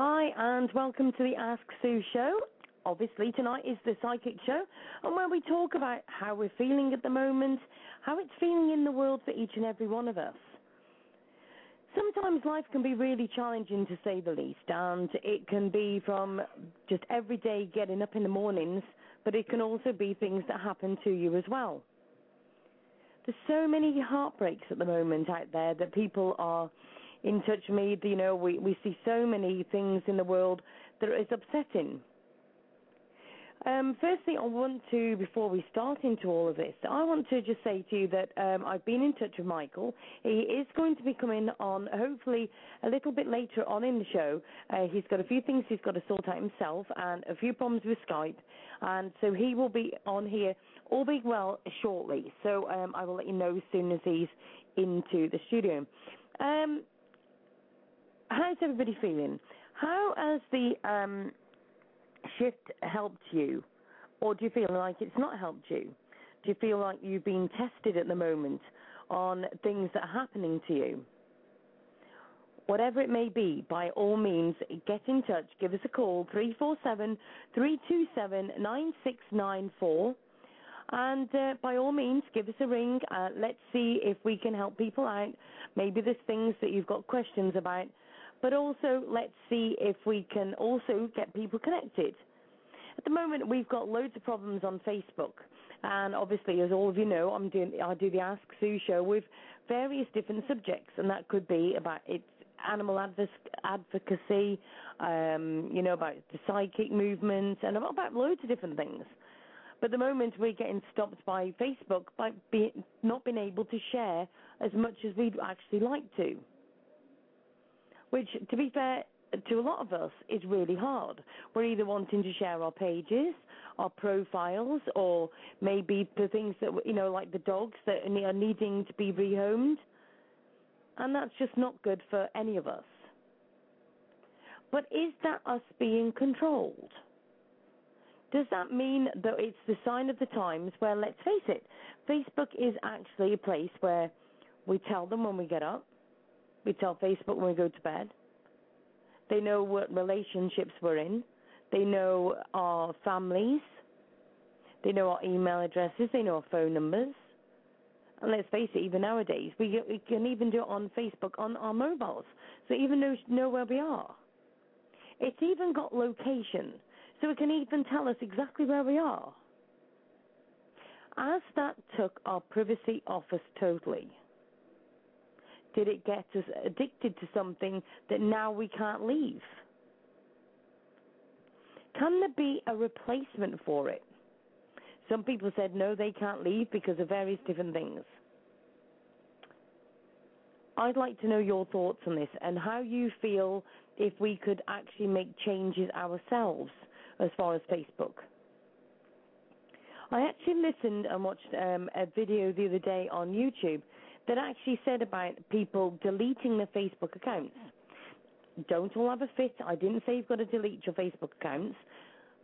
Hi, and welcome to the Ask Sue show. Obviously, tonight is the Psychic Show, and where we talk about how we're feeling at the moment, how it's feeling in the world for each and every one of us. Sometimes life can be really challenging to say the least, and it can be from just every day getting up in the mornings, but it can also be things that happen to you as well. There's so many heartbreaks at the moment out there that people are in touch with me. You know, we, we see so many things in the world that is upsetting. Um, firstly, I want to, before we start into all of this, I want to just say to you that um, I've been in touch with Michael. He is going to be coming on, hopefully, a little bit later on in the show. Uh, he's got a few things he's got to sort out himself and a few problems with Skype, and so he will be on here, all being well, shortly. So um, I will let you know as soon as he's into the studio. Um, how's everybody feeling? How has the um, shift helped you, or do you feel like it's not helped you? Do you feel like you've been tested at the moment on things that are happening to you? Whatever it may be, by all means, get in touch. Give us a call, 347 327 9694. And uh, by all means, give us a ring. Uh, let's see if we can help people out. Maybe there's things that you've got questions about but also let's see if we can also get people connected. At the moment, we've got loads of problems on Facebook, and obviously, as all of you know, I'm doing I do the Ask Sue show with various different subjects, and that could be about it's animal advocacy, um, you know, about the psychic movement, and about loads of different things. But at the moment, we're getting stopped by Facebook by not being able to share as much as we'd actually like to which, to be fair, to a lot of us is really hard. We're either wanting to share our pages, our profiles, or maybe the things that you know, like the dogs that are needing to be rehomed, and that's just not good for any of us. But is that us being controlled? Does that mean that it's the sign of the times where, let's face it, Facebook is actually a place where we tell them when we get up, we tell Facebook when we go to bed. They know what relationships we're in. They know our families. They know our email addresses. They know our phone numbers. And let's face it, even nowadays, we, we can even do it on Facebook on our mobiles. So even know, know where we are. It's even got location. So it can even tell us exactly where we are. As that took our privacy off us totally, did it get us addicted to something that now we can't leave? Can there be a replacement for it? Some people said no, they can't leave because of various different things. I'd like to know your thoughts on this and how you feel if we could actually make changes ourselves as far as Facebook. I actually listened and watched um, a video the other day on YouTube that actually said about people deleting their Facebook accounts. Don't all have a fit. I didn't say you've got to delete your Facebook accounts,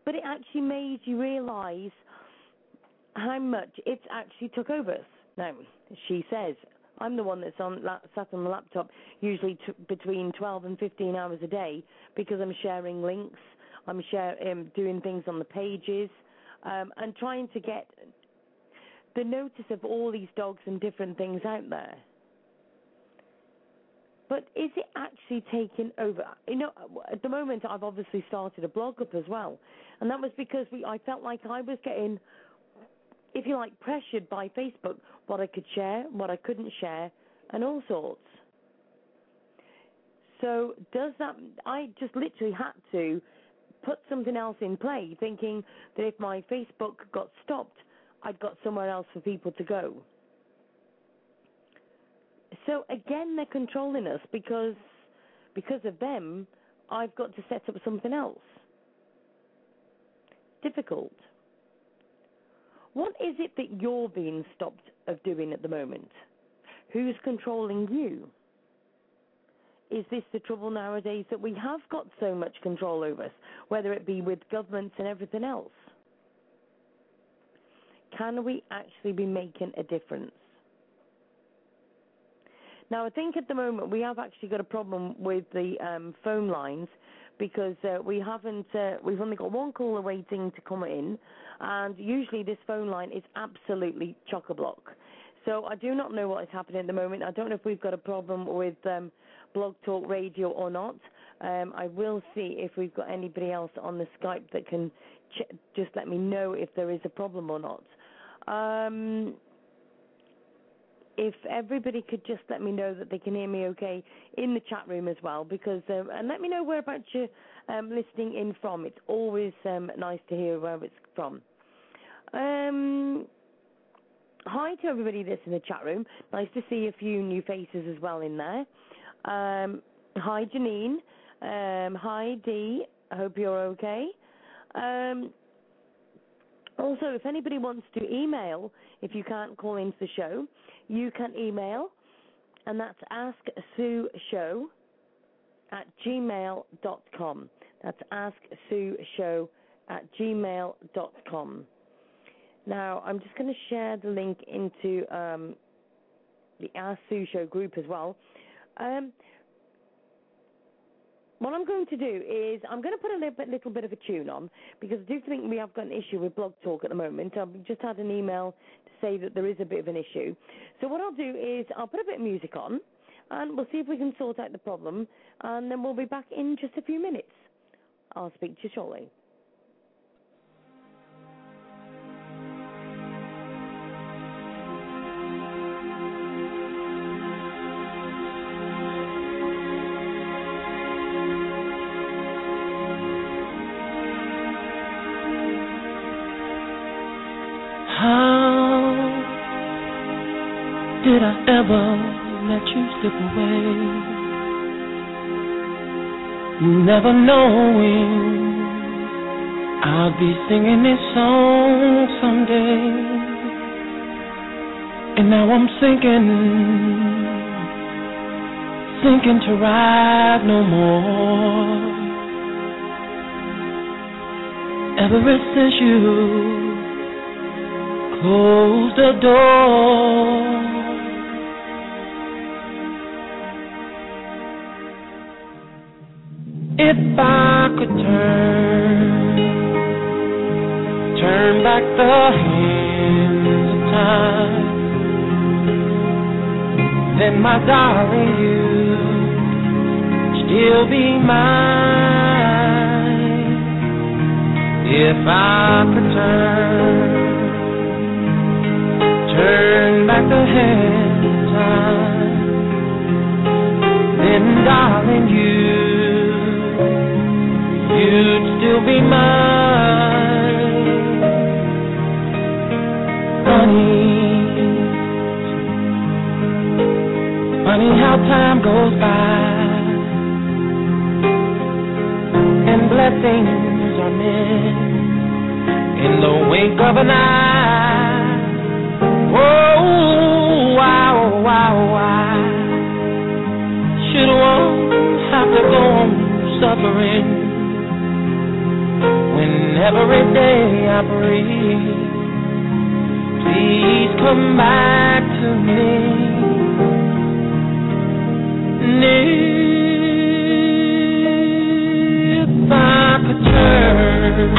but it actually made you realise how much it's actually took over us. Now, she says, I'm the one that's on sat on the laptop usually t- between 12 and 15 hours a day because I'm sharing links, I'm share, um, doing things on the pages, um, and trying to get the notice of all these dogs and different things out there. But is it actually taking over? You know, at the moment, I've obviously started a blog up as well, and that was because we. I felt like I was getting, if you like, pressured by Facebook what I could share, what I couldn't share, and all sorts. So does that? I just literally had to put something else in play, thinking that if my Facebook got stopped, I'd got somewhere else for people to go. So again, they're controlling us because because of them, I've got to set up something else. Difficult. What is it that you're being stopped of doing at the moment? Who's controlling you? is this the trouble nowadays that we have got so much control over us, whether it be with governments and everything else? Can we actually be making a difference? Now, I think at the moment we have actually got a problem with the um, phone lines because uh, we haven't, uh, we've only got one caller waiting to come in, and usually this phone line is absolutely chock a block. So I do not know what is happening at the moment. I don't know if we've got a problem with um, Blog Talk Radio or not. Um, I will see if we've got anybody else on the Skype that can ch- just let me know if there is a problem or not. Um, if everybody could just let me know that they can hear me okay in the chat room as well, because um, and let me know whereabouts you're um, listening in from. It's always um, nice to hear where it's from. Um, hi to everybody that's in the chat room. Nice to see a few new faces as well in there. Um, hi Janine. Um, hi Dee. I hope you're okay. Also, if anybody wants to email, if you can't call into the show, you can email, and that's asksueshow at gmail.com. That's asksueshow at gmail.com. Now, I'm just going to share the link into um, the Ask Sue Show group as well. Um, what I'm going to do is I'm going to put a little bit, little bit of a tune on because I do think we have got an issue with Blog Talk at the moment. I've just had an email to say that there is a bit of an issue. So what I'll do is I'll put a bit of music on and we'll see if we can sort out the problem and then we'll be back in just a few minutes. I'll speak to you shortly. Ever let you slip away? Never knowing I'll be singing this song someday. And now I'm sinking, sinking to ride no more. Ever since you closed the door. If I could turn, turn back the hands of time, then my darling, you'd still be mine. If I could turn, turn back the hands of time, then darling, you you'd still be mine. Funny, funny how time goes by and blessings are meant in the wink of an eye. Oh, wow, wow, wow. Should one have to go on suffering? When every day I breathe. Please come back to me. And if I could turn,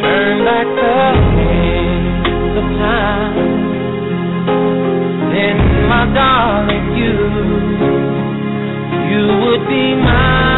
turn back the hands of time, then my darling, you, you would be mine.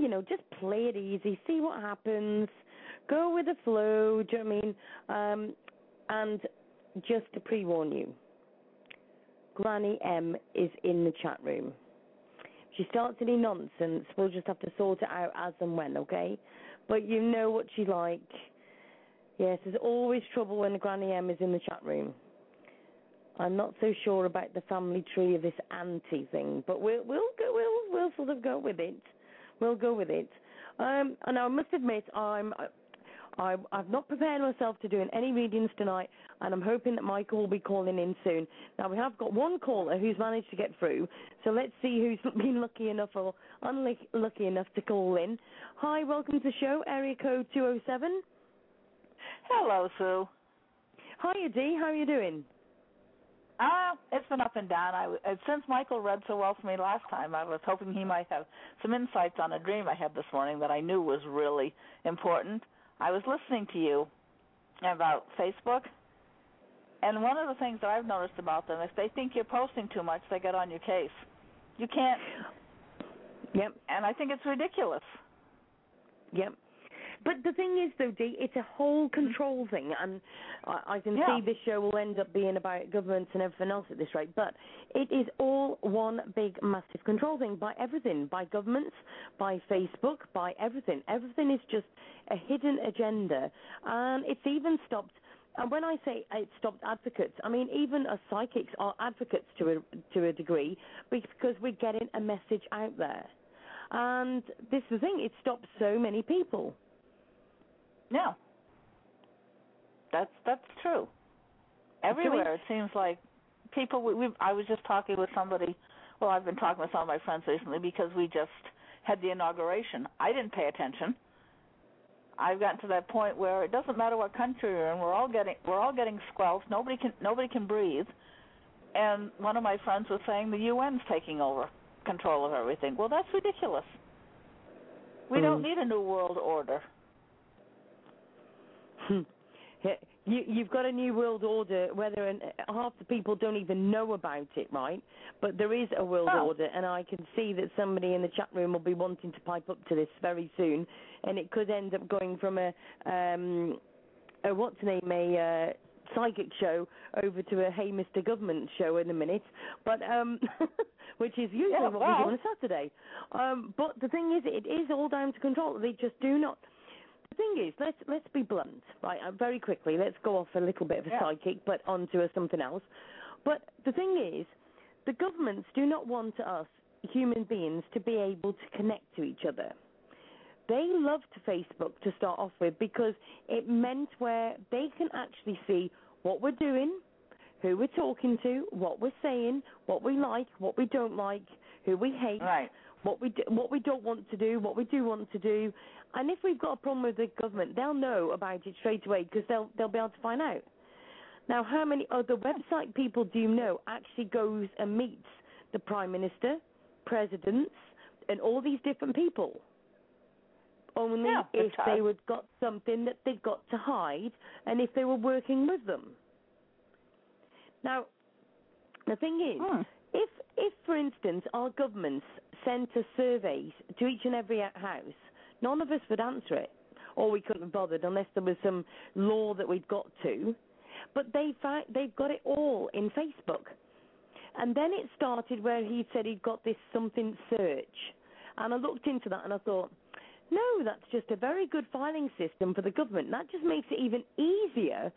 you know, just play it easy, see what happens, go with the flow. Do you know what I mean? Um, and just to pre-warn you, Granny M is in the chat room. If she starts any nonsense, we'll just have to sort it out as and when, okay? But you know what she's like. Yes, there's always trouble when Granny M is in the chat room. I'm not so sure about the family tree of this auntie thing, but we'll we'll go we'll we'll sort of go with it. We'll go with it. Um, and I must admit, I'm I, I've not prepared myself to doing any readings tonight, and I'm hoping that Michael will be calling in soon. Now we have got one caller who's managed to get through, so let's see who's been lucky enough or unlucky enough to call in. Hi, welcome to the show, area code 207. Hello, Sue. Hiya, Dee. How are you doing? Uh, it's been up and down. I since Michael read so well for me last time, I was hoping he might have some insights on a dream I had this morning that I knew was really important. I was listening to you about Facebook, and one of the things that I've noticed about them, if they think you're posting too much, they get on your case. You can't, Yep, and I think it's ridiculous. yep. But the thing is, though, Dee, it's a whole mm-hmm. control thing, and I, I can Yeah. see this show will end up being about governments and everything else at this rate. But it is all one big, massive control thing by everything, by governments, by Facebook, by everything. Everything is just a hidden agenda, and it's even stopped. And when I say it stopped advocates, I mean even us psychics are advocates to a to a degree because we're getting a message out there. And this is the thing; it stops so many people. Yeah, that's that's true. Everywhere it seems like people. We, we I was just talking with somebody. Well, I've been talking with some of my friends recently because we just had the inauguration. I didn't pay attention. I've gotten to that point where it doesn't matter what country you're in. We're all getting we're all getting squelched. Nobody can nobody can breathe. And one of my friends was saying the UN's taking over control of everything. Well, that's ridiculous. We Mm. don't need a new world order. You, you've got a new world order, whether and half the people don't even know about it, right? But there is a world Oh. order, and I can see that somebody in the chat room will be wanting to pipe up to this very soon, and it could end up going from a, um, a what's name, a uh, psychic show over to a Hey Mr. Government show in a minute, but um, which is usually Yeah, what we do on a Saturday. Um, but the thing is, it is all down to control. They just do not the thing is, let's let's be blunt, right? Uh, very quickly, let's go off a little bit of a Yeah. psychic, but onto a something else. But the thing is, the governments do not want us human beings to be able to connect to each other. They loved Facebook to start off with because it meant where they can actually see what we're doing, who we're talking to, what we're saying, what we like, what we don't like, who we hate, Right. what we do, what we don't want to do, what we do want to do, and if we've got a problem with the government, they'll know about it straight away because they'll they'll be able to find out. Now, how many other website people do you know actually goes and meets the prime minister, presidents, and all these different people? Only Yeah, if they would got something that they've got to hide, and if they were working with them. Now, the thing is, Hmm. if, if, for instance, our governments sent us surveys to each and every house, none of us would answer it, or we couldn't have bothered unless there was some law that we'd got to. But they they've got it all in Facebook, and then it started where he said he'd got this something search, and I looked into that and I thought, no, that's just a very good filing system for the government. That just makes it even easier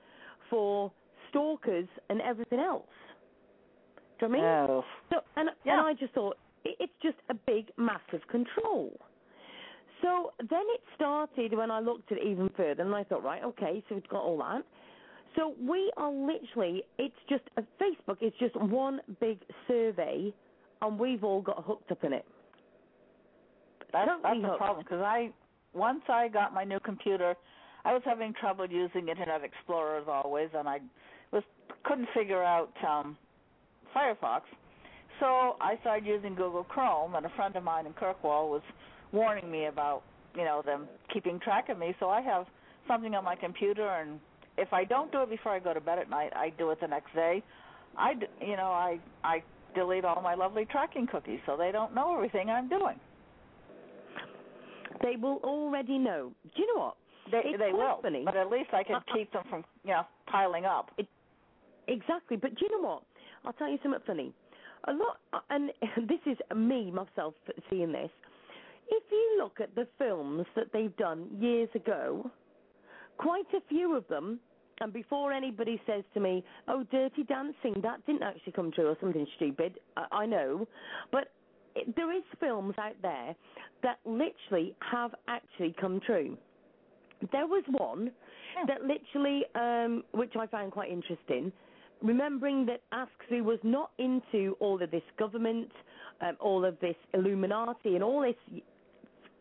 for stalkers and everything else. Do you know what I mean? Oh. So, and, Yeah. and I just thought it's just a big, massive control. So then it started when I looked at it even further, and I thought, right, okay, so we've got all that. So we are literally, it's just a Facebook. It's just one big survey, and we've all got hooked up in it. That's Totally that's the hooked. problem because I once I got my new computer, I was having trouble using Internet Explorer as always, and I was couldn't figure out um, Firefox. So I started using Google Chrome, and a friend of mine in Kirkwall was warning me about you know them keeping track of me. So I have something on my computer, and if I don't do it before I go to bed at night, I do it the next day. I you know I I delete all my lovely tracking cookies so they don't know everything I'm doing. They will already know. Do you know what? They It's they will, funny. but at least I can keep them from you know piling up. Exactly, but do you know what? I'll tell you something funny. A lot, and this is me myself seeing this. If you look at the films that they've done years ago, quite a few of them, and before anybody says to me, "Oh, Dirty Dancing," that didn't actually come true or something stupid. I, I know, but it, there is films out there that literally have actually come true. There was one that literally, um, which I found quite interesting, remembering that Ask Sue was not into all of this government, um, all of this Illuminati, and all this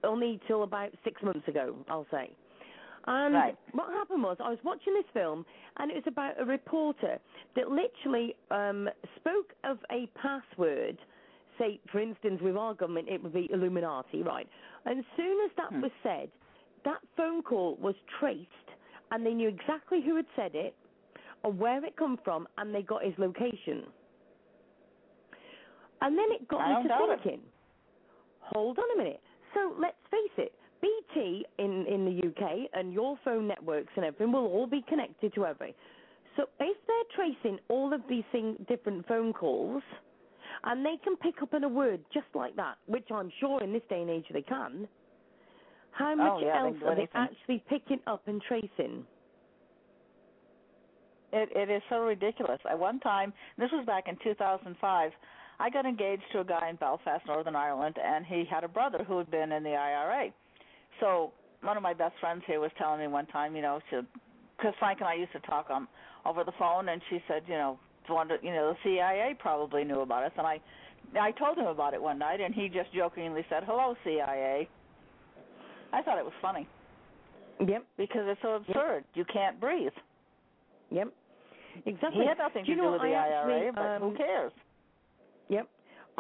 only till about six months ago, I'll say. And Right. what happened was, I was watching this film, and it was about a reporter that literally um, spoke of a password. Say, for instance, with our government, it would be Illuminati, right? And as soon as that Hmm. was said, that phone call was traced, and they knew exactly who had said it, or where it come from, and they got his location. And then it got I me to doubt it. thinking. Hold on a minute. So let's face it, BT in in the UK and your phone networks and everything will all be connected to every. So if they're tracing all of these thing, different phone calls, and they can pick up on a word just like that, which I'm sure in this day and age they can. How oh, much Oh, yeah, else are they actually picking up and tracing? It it is so ridiculous. At one time, this was back in 2005. I got engaged to a guy in Belfast, Northern Ireland, and he had a brother who had been in the IRA. So one of my best friends here was telling me one time, you know, because Frank and I used to talk on over the phone, and she said, you know, wonder, you know, the CIA probably knew about us, and I I told him about it one night, and he just jokingly said, "Hello, CIA." I thought it was funny. Yep. Because it's so absurd. You can't breathe. Yep. Exactly. He had nothing Do to do know with the I actually, IRA, but um, who cares?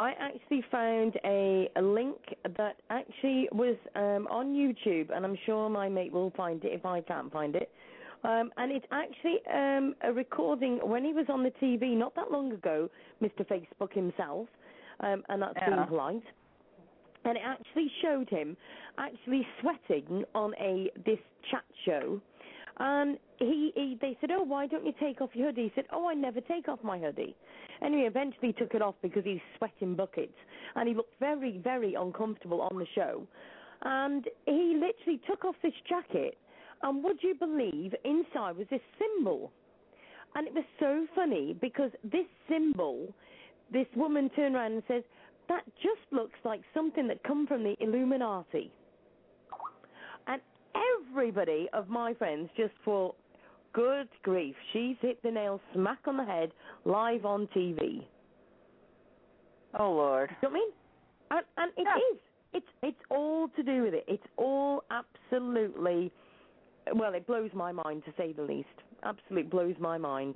I actually found a, a link that actually was um, on YouTube, and I'm sure my mate will find it if I can't find it. Um, and it's actually um, a recording when he was on the TV not that long ago, Mr. Facebook himself, um, and that's Yeah. being polite. And it actually showed him actually sweating on a this chat show. And he, he they said, Oh, why don't you take off your hoodie? He said, Oh, I never take off my hoodie. Anyway, eventually took it off because he was sweating buckets and he looked very, very uncomfortable on the show. And he literally took off this jacket and would you believe inside was this symbol? And it was so funny because this symbol, this woman turned around and says, That just looks like something that come from the Illuminati. And everybody of my friends just thought, Good grief, she's hit the nail smack on the head live on TV. Oh Lord. You know what I mean? And, and it Yeah. is. It's it's all to do with it. It's all absolutely. Well, it blows my mind to say the least. Absolutely blows my mind.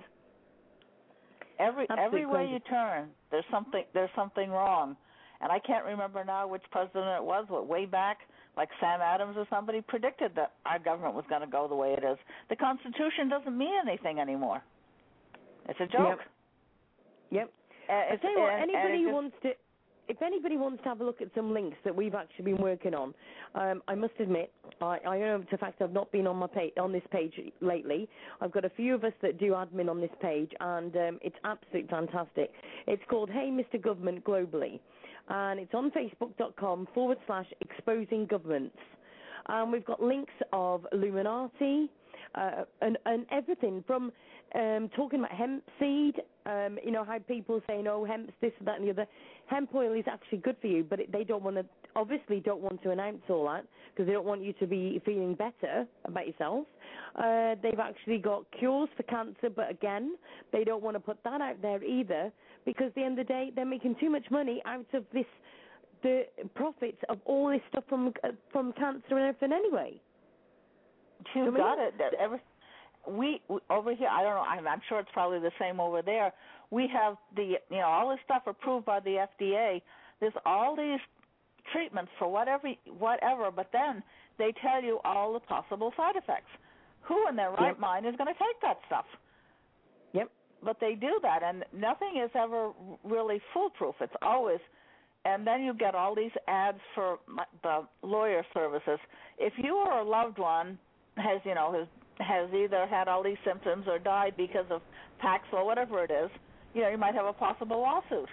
Every Absolutely everywhere crazy. you turn, there's something there's something wrong. And I can't remember now which president it was, but way back, like Sam Adams or somebody predicted that our government was going to go the way it is. The Constitution doesn't mean anything anymore. It's a joke. Yep. Uh, I tell you what, and- and anybody just- wants to, if anybody wants to have a look at some links that we've actually been working on, um, I must admit, I, I know a fact I've not been on my page on this page lately. I've got a few of us that do admin on this page, and um, it's absolutely fantastic. It's called Hey Mr. Government Globally, and it's on Facebook.com forward slash exposing governments. Um, we've got links of Illuminati uh, and, and everything from um, talking about hemp seed. Um, you know how people saying, "Oh, hemp's this, that, and the other." Hemp oil is actually good for you, but it, they don't want to. Obviously, don't want to announce all that because they don't want you to be feeling better about yourself. Uh, they've actually got cures for cancer, but again, they don't want to put that out there either because at the end of the day, they're making too much money out of this the profits of all this stuff from uh, from cancer and everything anyway. You got it. That every we, we over here. I don't know. I'm, I'm sure it's probably the same over there. We have the you know all this stuff approved by the FDA. There's all these treatments for whatever whatever, but then they tell you all the possible side effects. Who in their right Yep. mind is going to take that stuff? But they do that, and nothing is ever really foolproof. It's always and then you get all these ads for the lawyer services. If you or a loved one has, you know, has has either had all these symptoms or died because of Paxil, whatever it is, you know, you might have a possible lawsuit.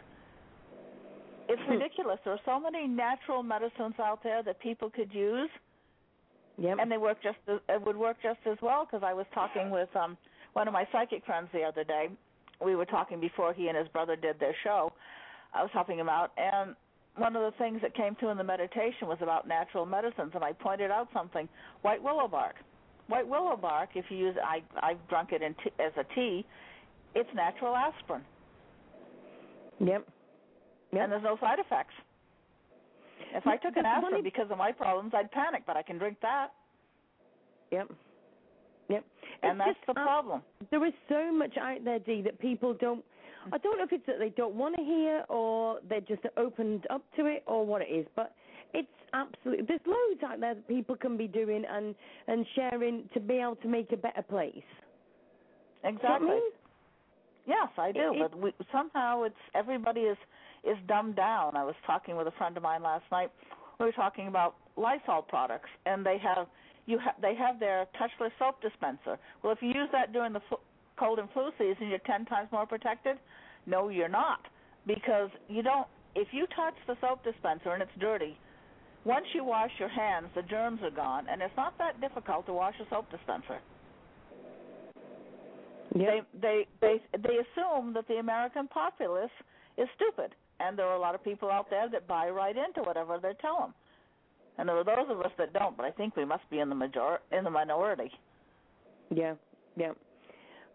It's Hmm. ridiculous. There are so many natural medicines out there that people could use, Yep. and they work just as, it would work just as well. Because I was talking with um one of my psychic friends the other day. We were talking before he and his brother did their show. I was helping him out, and one of the things that came to in the meditation was about natural medicines, and I pointed out something: white willow bark. White willow bark, if you use, I I've drunk it in tea, as a tea. It's natural aspirin, Yep. Yep. and there's no side effects. If I took an aspirin because of my problems, I'd panic, but I can drink that, Yep. Yep. and It's that's just, the uh, problem. There is so much out there, Dee, that people don't. I don't know if it's that they don't want to hear or they're just opened up to it or what it is, but it's absolutely. There's loads out there that people can be doing and and sharing to be able to make a better place. Do you know what I Exactly. mean? Yes, I do, It- but we, somehow it's everybody is is dumbed down. I was talking with a friend of mine last night. We were talking about Lysol products, and they have you ha- they have their touchless soap dispenser. Well, if you use that during the flu- cold and flu season, you're ten times more protected. No, you're not, because you don't. If you touch the soap dispenser and it's dirty, once you wash your hands, the germs are gone, and it's not that difficult to wash a soap dispenser. Yep. They they they they assume that the American populace is stupid, and there are a lot of people out there that buy right into whatever they tell them. And there are those of us that don't, but I think we must be in the major in the minority. Yeah. Yeah.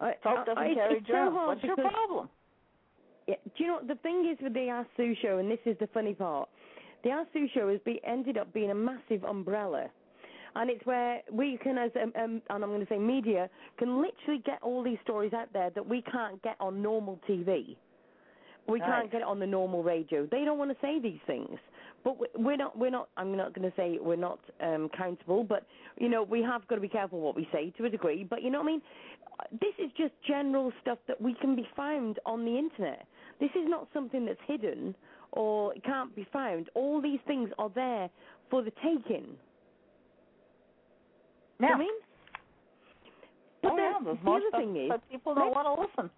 I, Soap doesn't I- carry it's so What's your problem? Yeah, do you know what the thing is with the Ask Sue show, and this is the funny part? The Ask Sue show has be, ended up being a massive umbrella, and it's where we can, as um, um, and I'm going to say media, can literally get all these stories out there that we can't get on normal TV. We Right. can't get it on the normal radio. They don't want to say these things, but we- we're not. We're not. I'm not going to say we're not um, countable, but you know we have got to be careful what we say to a degree. But you know what I mean. This is just general stuff that we can be found on the internet. This is not something that's hidden or can't be found. All these things are there for the taking. Yeah. I mean, but oh, the, yeah, there's the other stuff thing is, that people don't want to listen.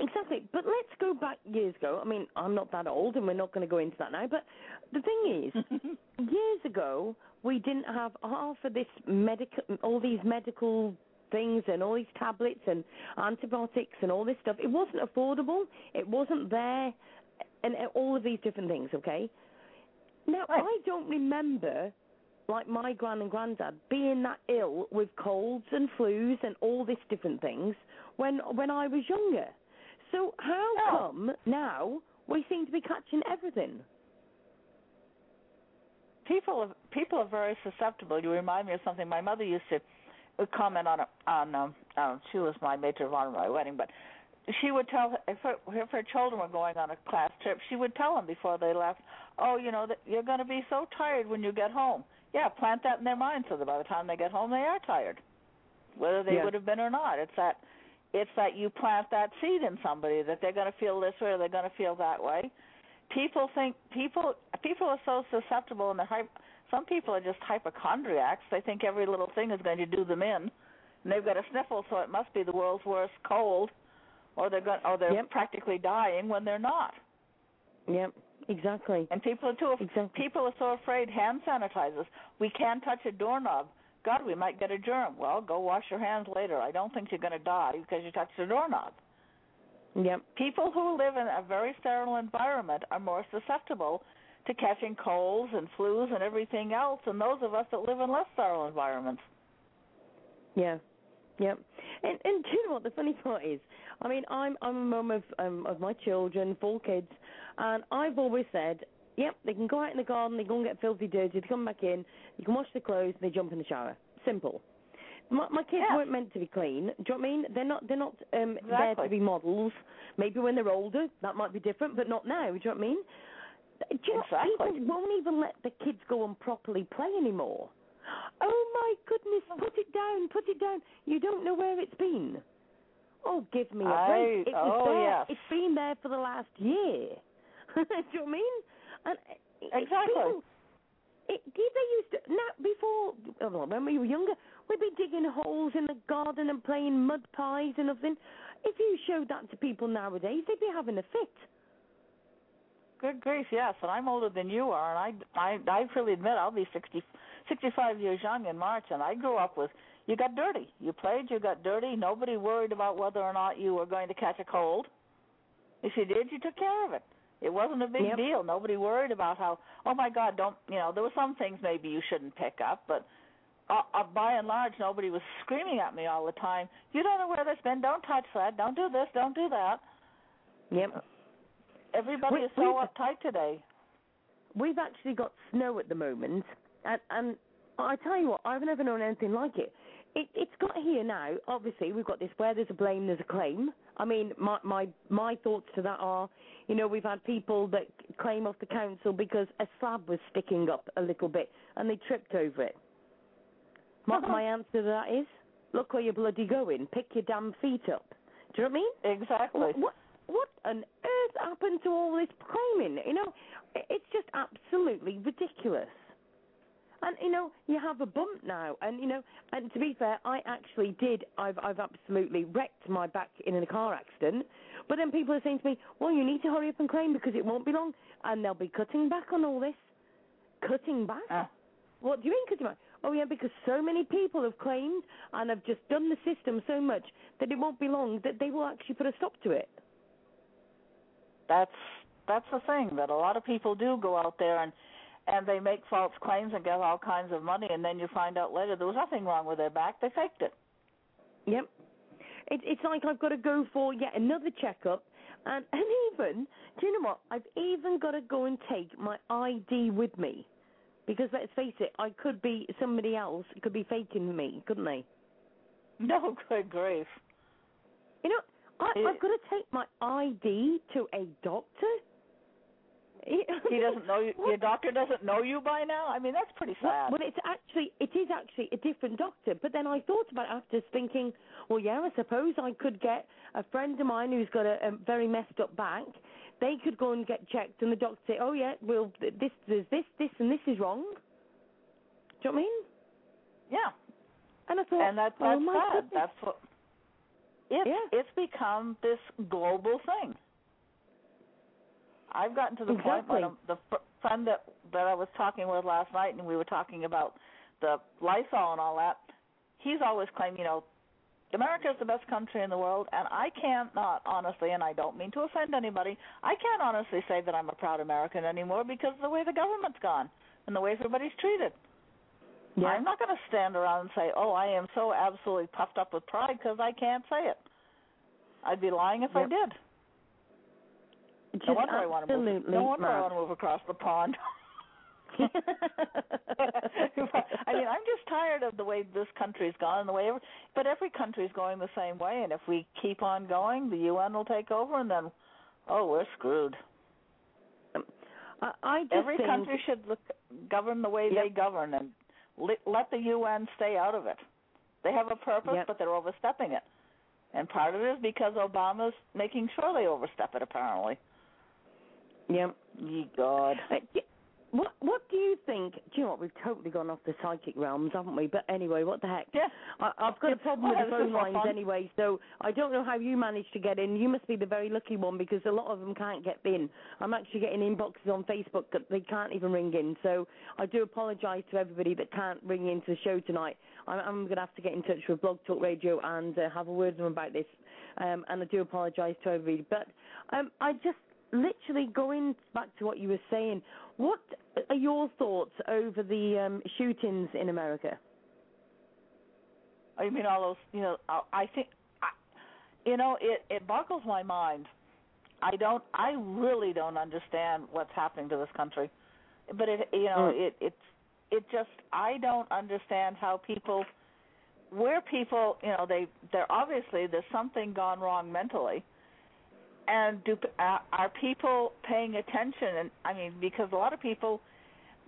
Exactly. But let's go back years ago. I mean, I'm not that old, and we're not going to go into that now. But the thing is, years ago, we didn't have half of this medical, all these medical things, and all these tablets and antibiotics and all this stuff. It wasn't affordable. It wasn't there, and all of these different things. Okay. Now Right. I don't remember. Like my gran and granddad being that ill with colds and flus and all these different things when when I was younger. So how No. come now we seem to be catching everything? people are people are very susceptible. You remind me of something my mother used to comment on. On um, um, she was my maître of honor at my wedding, but she would tell if her, if her children were going on a class trip, she would tell them before they left, "Oh, you know that you're going to be so tired when you get home." Yeah, plant that in their mind so that by the time they get home, they are tired, whether they Yeah. would have been or not. It's that it's that you plant that seed in somebody that they're going to feel this way or they're going to feel that way. People think people people are so susceptible and they're some people are just hypochondriacs. They think every little thing is going to do them in. And they've got a sniffle so it must be the world's worst cold or they're going or they're Yep. practically dying when they're not. Yep, exactly. and people are too Exactly. people are so afraid hand sanitizers. We can't touch a doorknob god we might get a germ well go wash your hands later i don't think you're going to die because you touched a doorknob Yep. people who live in a very sterile environment are more susceptible to catching colds and flus and everything else than those of us that live in less sterile environments. Yeah. Yep. And and do you know what the funny part is? I mean, I'm I'm a mum of um of my children, four kids, and I've always said, yep, they can go out in the garden, they go and get filthy dirty, they come back in, you can wash the clothes, and they jump in the shower. Simple. My, my kids Yeah. weren't meant to be clean. Do you know what I mean? They're not. They're not um, there to be models. Maybe when they're older, that might be different, but not now. Do you know what I mean? Do you know, people won't even let the kids go and properly play anymore. Oh my goodness! Put it down. Put it down. You don't know where it's been. Oh, give me a break. It was oh, there. yes. It's been there for the last year. Do you know what I mean? And eh, eh, Exactly. people- eh, it, they used to now before oh, well, when we were younger, we'd be digging holes in the garden and playing mud pies and everything. If you showed that to people nowadays, they'd be having a fit. Good grief, yes, and I'm older than you are, and I I I freely admit I'll be sixty, sixty-five years young in March, and I grew up with you got dirty, you played, you got dirty. Nobody worried about whether or not you were going to catch a cold. If you did, you took care of it. It wasn't a big Yep. deal. Nobody worried about how oh my God, don't you know? There were some things maybe you shouldn't pick up, but uh, uh, by and large, nobody was screaming at me all the time. You don't know where that's been. Don't touch that. Don't do this. Don't do that. Yep. Everybody We- is so uptight today. We've actually got snow at the moment, and, and I tell you what, I've never known anything like it. It, it's got here now. Obviously, we've got this where there's a blame, there's a claim. I mean, my my my thoughts to that are, you know, we've had people that claim off the council because a slab was sticking up a little bit and they tripped over it. My, uh-huh. my answer to that is, look where you're bloody going. Pick your damn feet up. Do you know what I mean? Exactly. What, what what on earth happened to all this claiming? You know, it's just absolutely ridiculous. And you know, you have a bump now, and you know, and to be fair, I actually did. I've I've absolutely wrecked my back in a car accident. But then people are saying to me, "Well, you need to hurry up and claim because it won't be long, and they'll be cutting back on all this." Cutting back? Uh, What do you mean cutting back? Oh yeah, because so many people have claimed and have just done the system so much that it won't be long that they will actually put a stop to it. that's that's the thing that a lot of people do go out there and and they make false claims and get all kinds of money and then you find out later there was nothing wrong with their back they faked it Yep. It, it's like I've got to go for yet another checkup, and and even do you know what? I've even got to go and take my ID with me Because let's face it, I could be somebody else. Could be faking me, couldn't they? No, good grief. You know, I, It- I've got to take my ID to a doctor. He doesn't know you. Your doctor doesn't know you by now. I mean, that's pretty sad. well, it's actually it is actually a different doctor. But then I thought about it after thinking, well, yeah, I suppose I could get a friend of mine who's got a, a very messed up back. They could go and get checked, and the doctor say, oh yeah, well, th- this, there's this, this, and this is wrong. Do you know what I mean? yeah, And I thought, and oh, that's oh my sad. goodness. That's what. It's Yeah. it's become this global thing. I've gotten to the point Exactly. when the friend that that I was talking with last night, and we were talking about the Lysol and all that. He's always claimed, you know, America is the best country in the world, and I can't not honestly, and I don't mean to offend anybody, I can't honestly say that I'm a proud American anymore because of the way the government's gone and the way everybody's treated. yeah. I'm not going to stand around and say, "Oh, I am so absolutely puffed up with pride" because I can't say it. I'd be lying if I did. Just No wonder I want to move. No wonder I want to move across the pond. I mean, I'm just tired of the way this country's gone, and the way, every, but every country's going the same way. And if we keep on going, the UN will take over, and then, oh, we're screwed. Um, I, I just Every think, country should look, govern the way Yep. they govern, and let, let the UN stay out of it. They have a purpose, Yep. but they're overstepping it. And part of it is because Obama's making sure they overstep it. Apparently. Yeah. Ye God. Uh, What What do you think? Do you know what? We've totally gone off the psychic realms, haven't we? But anyway, what the heck? Yeah. I, I've got a problem Well, with the phone lines fun. anyway, so I don't know how you managed to get in. You must be the very lucky one because a lot of them can't get in. I'm actually getting inboxes on Facebook that they can't even ring in. So I do apologise to everybody that can't ring into the show tonight. I'm, I'm going to have to get in touch with Blog Talk Radio and uh, have a word with them about this. Um, and I do apologise to everybody. But um, I just literally going back to what you were saying. What are your thoughts over the um, shootings in America? I mean all those? You know, I- I think, I, you know, it it boggles my mind. I don't. I really don't understand what's happening to this country. But it, you know, Mm. it it's it just. I don't understand how people. Where people, you know, they they're obviously there's something gone wrong mentally. And do uh, are people paying attention? And I mean, because a lot of people,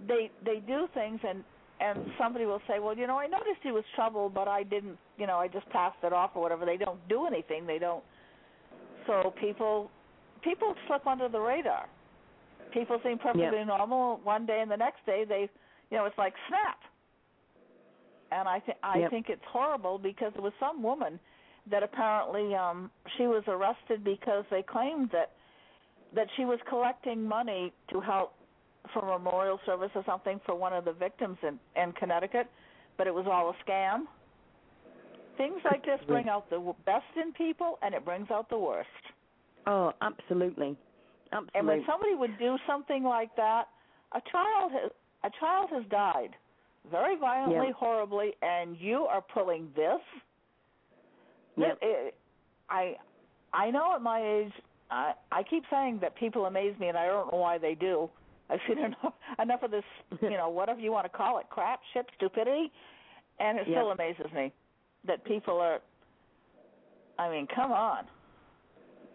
they they do things and and somebody will say, "Well, you know, I noticed he was troubled, but I didn't, you know, I just passed it off or whatever." They don't do anything. They don't. So people people slip under the radar. People seem perfectly Yeah. normal one day, and the next day they, you know, it's like snap. And I think I Yep. think it's horrible because there was some woman that apparently um she was arrested because they claimed that that she was collecting money to help for memorial service or something for one of the victims in in Connecticut, but it was all a scam. Things like this bring out the best in people and it brings out the worst. Oh, absolutely, absolutely. And when somebody would do something like that, a child has a child has died very violently, Yeah. horribly, and you are pulling this. Yep. It- it- I I know at my age, I I keep saying that people amaze me, and I don't know why they do. I've seen enough enough of this, you know, whatever you want to call it, crap, shit, stupidity, and it still amazes me that people are. I mean, come on.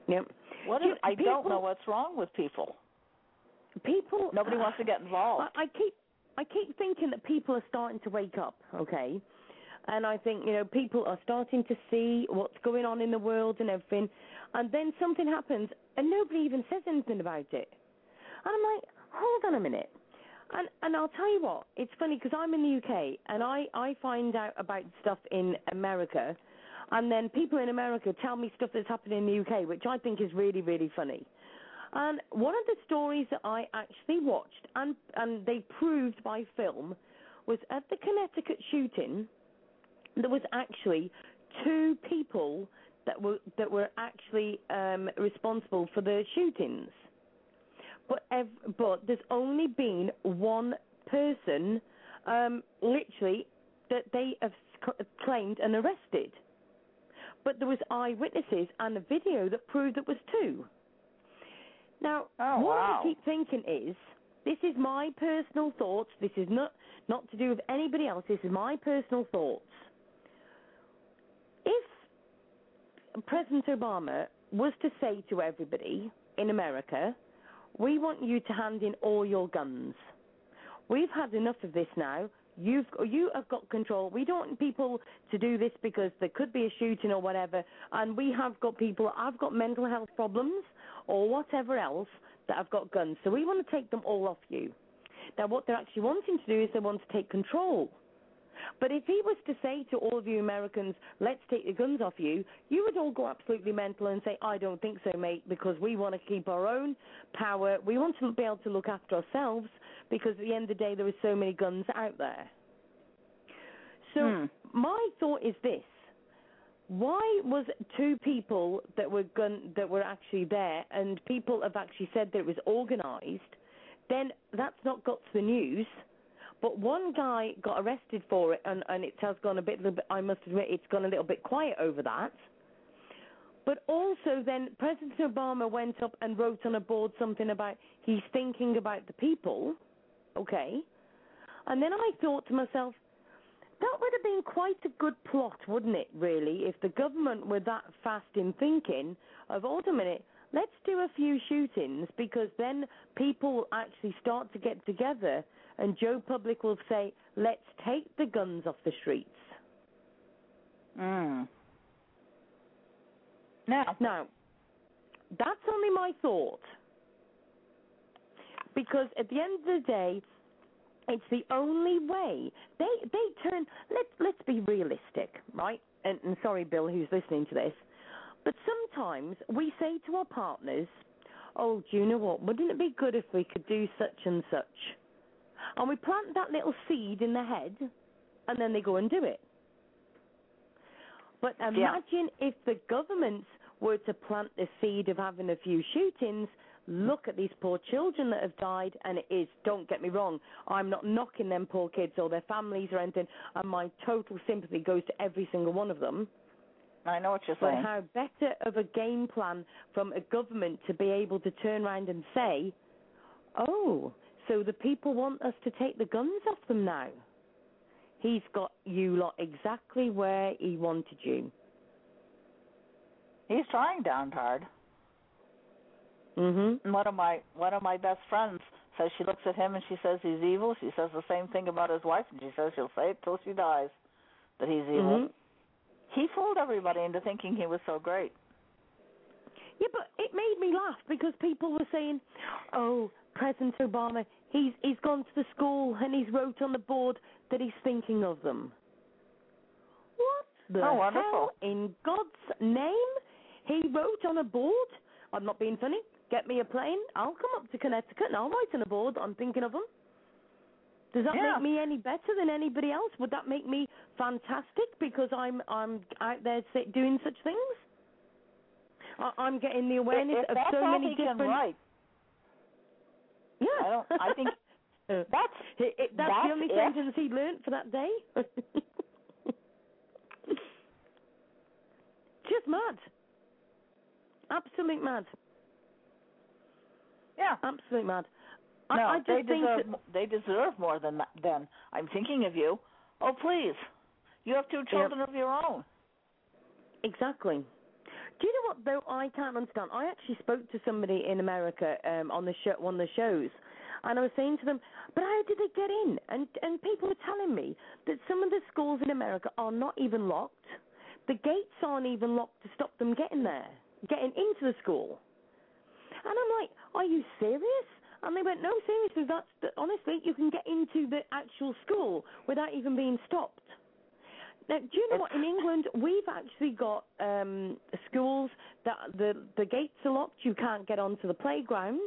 Yep. What is, I don't know what's wrong with people. People. Nobody wants to get involved. I, I keep I keep thinking that people are starting to wake up. Okay. And I think you know people are starting to see what's going on in the world and everything, and then something happens and nobody even says anything about it. And I'm like, hold on a minute. And and I'll tell you what, it's funny because I'm in the UK and I I find out about stuff in America, and then people in America tell me stuff that's happening in the UK, which I think is really really funny. And one of the stories that I actually watched and and they proved by film was at the Connecticut shooting. There was actually two people that were that were actually um, responsible for the shootings but ev- but there's only been one person, um, literally, that they have c- claimed and arrested. But there was eyewitnesses and a video that proved it was two. Now, Oh, what wow. I keep thinking is, this is my personal thoughts. This is not not to do with anybody else. This is my personal thoughts. If President Obama was to say to everybody in America, "We want you to hand in all your guns. We've had enough of this now. You've you have got control. We don't want people to do this because there could be a shooting or whatever, and we have got people. I've got mental health problems or whatever else that have got guns. So we want to take them all off you. Now, what they're actually wanting to do is they want to take control. But if he was to say to all of you Americans, let's take the guns off you, you would all go absolutely mental and say, I don't think so, mate, because we want to keep our own power. We want to be able to look after ourselves because at the end of the day, there are so many guns out there. So Hmm. my thought is this. Why was two people that were gun that were actually there and people have actually said that it was organized, then that's not got to the news. But one guy got arrested for it, and, and it has gone a bit. I must admit, it's gone a little bit quiet over that. But also, then President Obama went up and wrote on a board something about he's thinking about the people. Okay, and then I thought to myself, that would have been quite a good plot, wouldn't it? Really, if the government were that fast in thinking of, hold a minute, let's do a few shootings because then people actually start to get together and Joe Public will say, let's take the guns off the streets. Mm. Now, Now, that's only my thought. Because at the end of the day, it's the only way. They they turn let's let's be realistic, right? And, and sorry, Bill, who's listening to this. But sometimes we say to our partners, Oh, do you know what? Wouldn't it be good if we could do such and such? And we plant that little seed in their head and then they go and do it. But imagine if the governments were to plant the seed of having a few shootings. Look at these poor children that have died, and it is, don't get me wrong, I'm not knocking them poor kids or their families or anything, and my total sympathy goes to every single one of them. I know what you're But saying. But how better of a game plan from a government to be able to turn around and say, oh, so the people want us to take the guns off them now. He's got you lot exactly where he wanted you. He's trying down hard. Mhm. One of my one of my best friends says she looks at him and she says he's evil. She says the same thing about his wife, and she says she'll say it till she dies that he's evil. Mhm. He fooled everybody into thinking he was so great. Yeah, but it made me laugh because people were saying, "Oh, President Obama, he's he's gone to the school and he's wrote on the board that he's thinking of them." What the Oh, wonderful. hell in God's name? He wrote on a board. I'm not being funny. Get me a plane. I'll come up to Connecticut and I'll write on a board. I'm thinking of them. Does that Yeah. make me any better than anybody else? Would that make me fantastic because I'm I'm out there doing such things? I- I'm getting the awareness if, if of so many different. write, Yeah, I don't- I think Uh, that's it, it, that's, that's the only it. sentence he learnt for that day. Just mad. Absolute mad. yeah. Absolute mad. No, I, I just they think deserve that, they deserve more than that. Then I'm thinking of you. Oh please, you have two children of your own. Exactly. Do you know what though? I can't understand. I actually spoke to somebody in America um, on the show, one of the shows, and I was saying to them, "But how did they get in?" And and people were telling me that some of the schools in America are not even locked. The gates aren't even locked to stop them getting there, getting into the school. And I'm like, "Are you serious?" And they went, "No, seriously. That's the, honestly, you can get into the actual school without even being stopped." Now, do you know what? In England, we've actually got um, schools that the the gates are locked. You can't get onto the playground,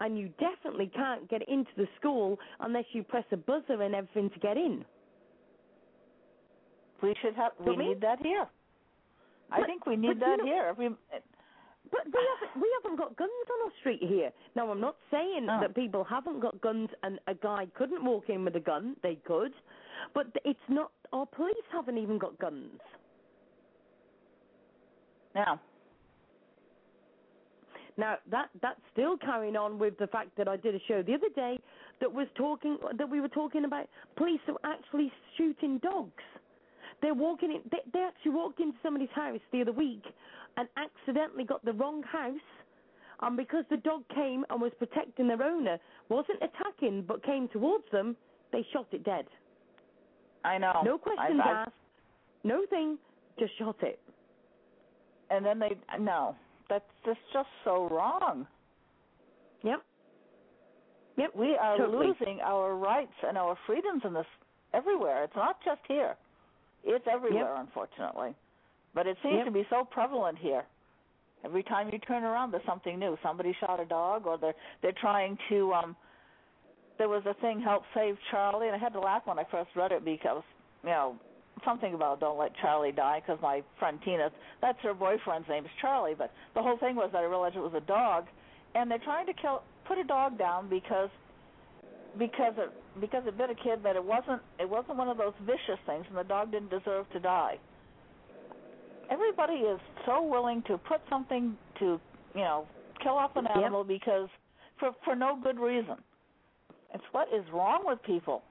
and you definitely can't get into the school unless you press a buzzer and everything to get in. We should have. We But me- need that here. I But- think we need that know- here. Every But we haven't we haven't got guns on our street here. Now, I'm not saying No. that people haven't got guns and a guy couldn't walk in with a gun. They could, but it's not. Our police haven't even got guns. now, Now that that's still carrying on with the fact that I did a show the other day that was talking that we were talking about police are actually shooting dogs. They're walking in. They, they actually walked into somebody's house the other week and accidentally got the wrong house. And because the dog came and was protecting their owner, wasn't attacking but came towards them, they shot it dead. I know. No questions I, I, asked. No thing. Just shot it. And then they no. That's that's just so wrong. Yep. Yep. We are totally. losing our rights and our freedoms in this everywhere. It's not just here. It's everywhere, Yep. unfortunately. But it seems Yep. to be so prevalent here. Every time you turn around, there's something new. Somebody shot a dog, or they're they're trying to. um There was a thing, help save Charlie, and I had to laugh when I first read it because you know something about don't let Charlie die because my friend Tina, that's her boyfriend's name is Charlie. But the whole thing was that I realized it was a dog, and they're trying to kill put a dog down because because it because it bit a kid that it wasn't it wasn't one of those vicious things and the dog didn't deserve to die. Everybody is so willing to put something to you know kill off an Yep. animal because for for no good reason. It's what is wrong with people.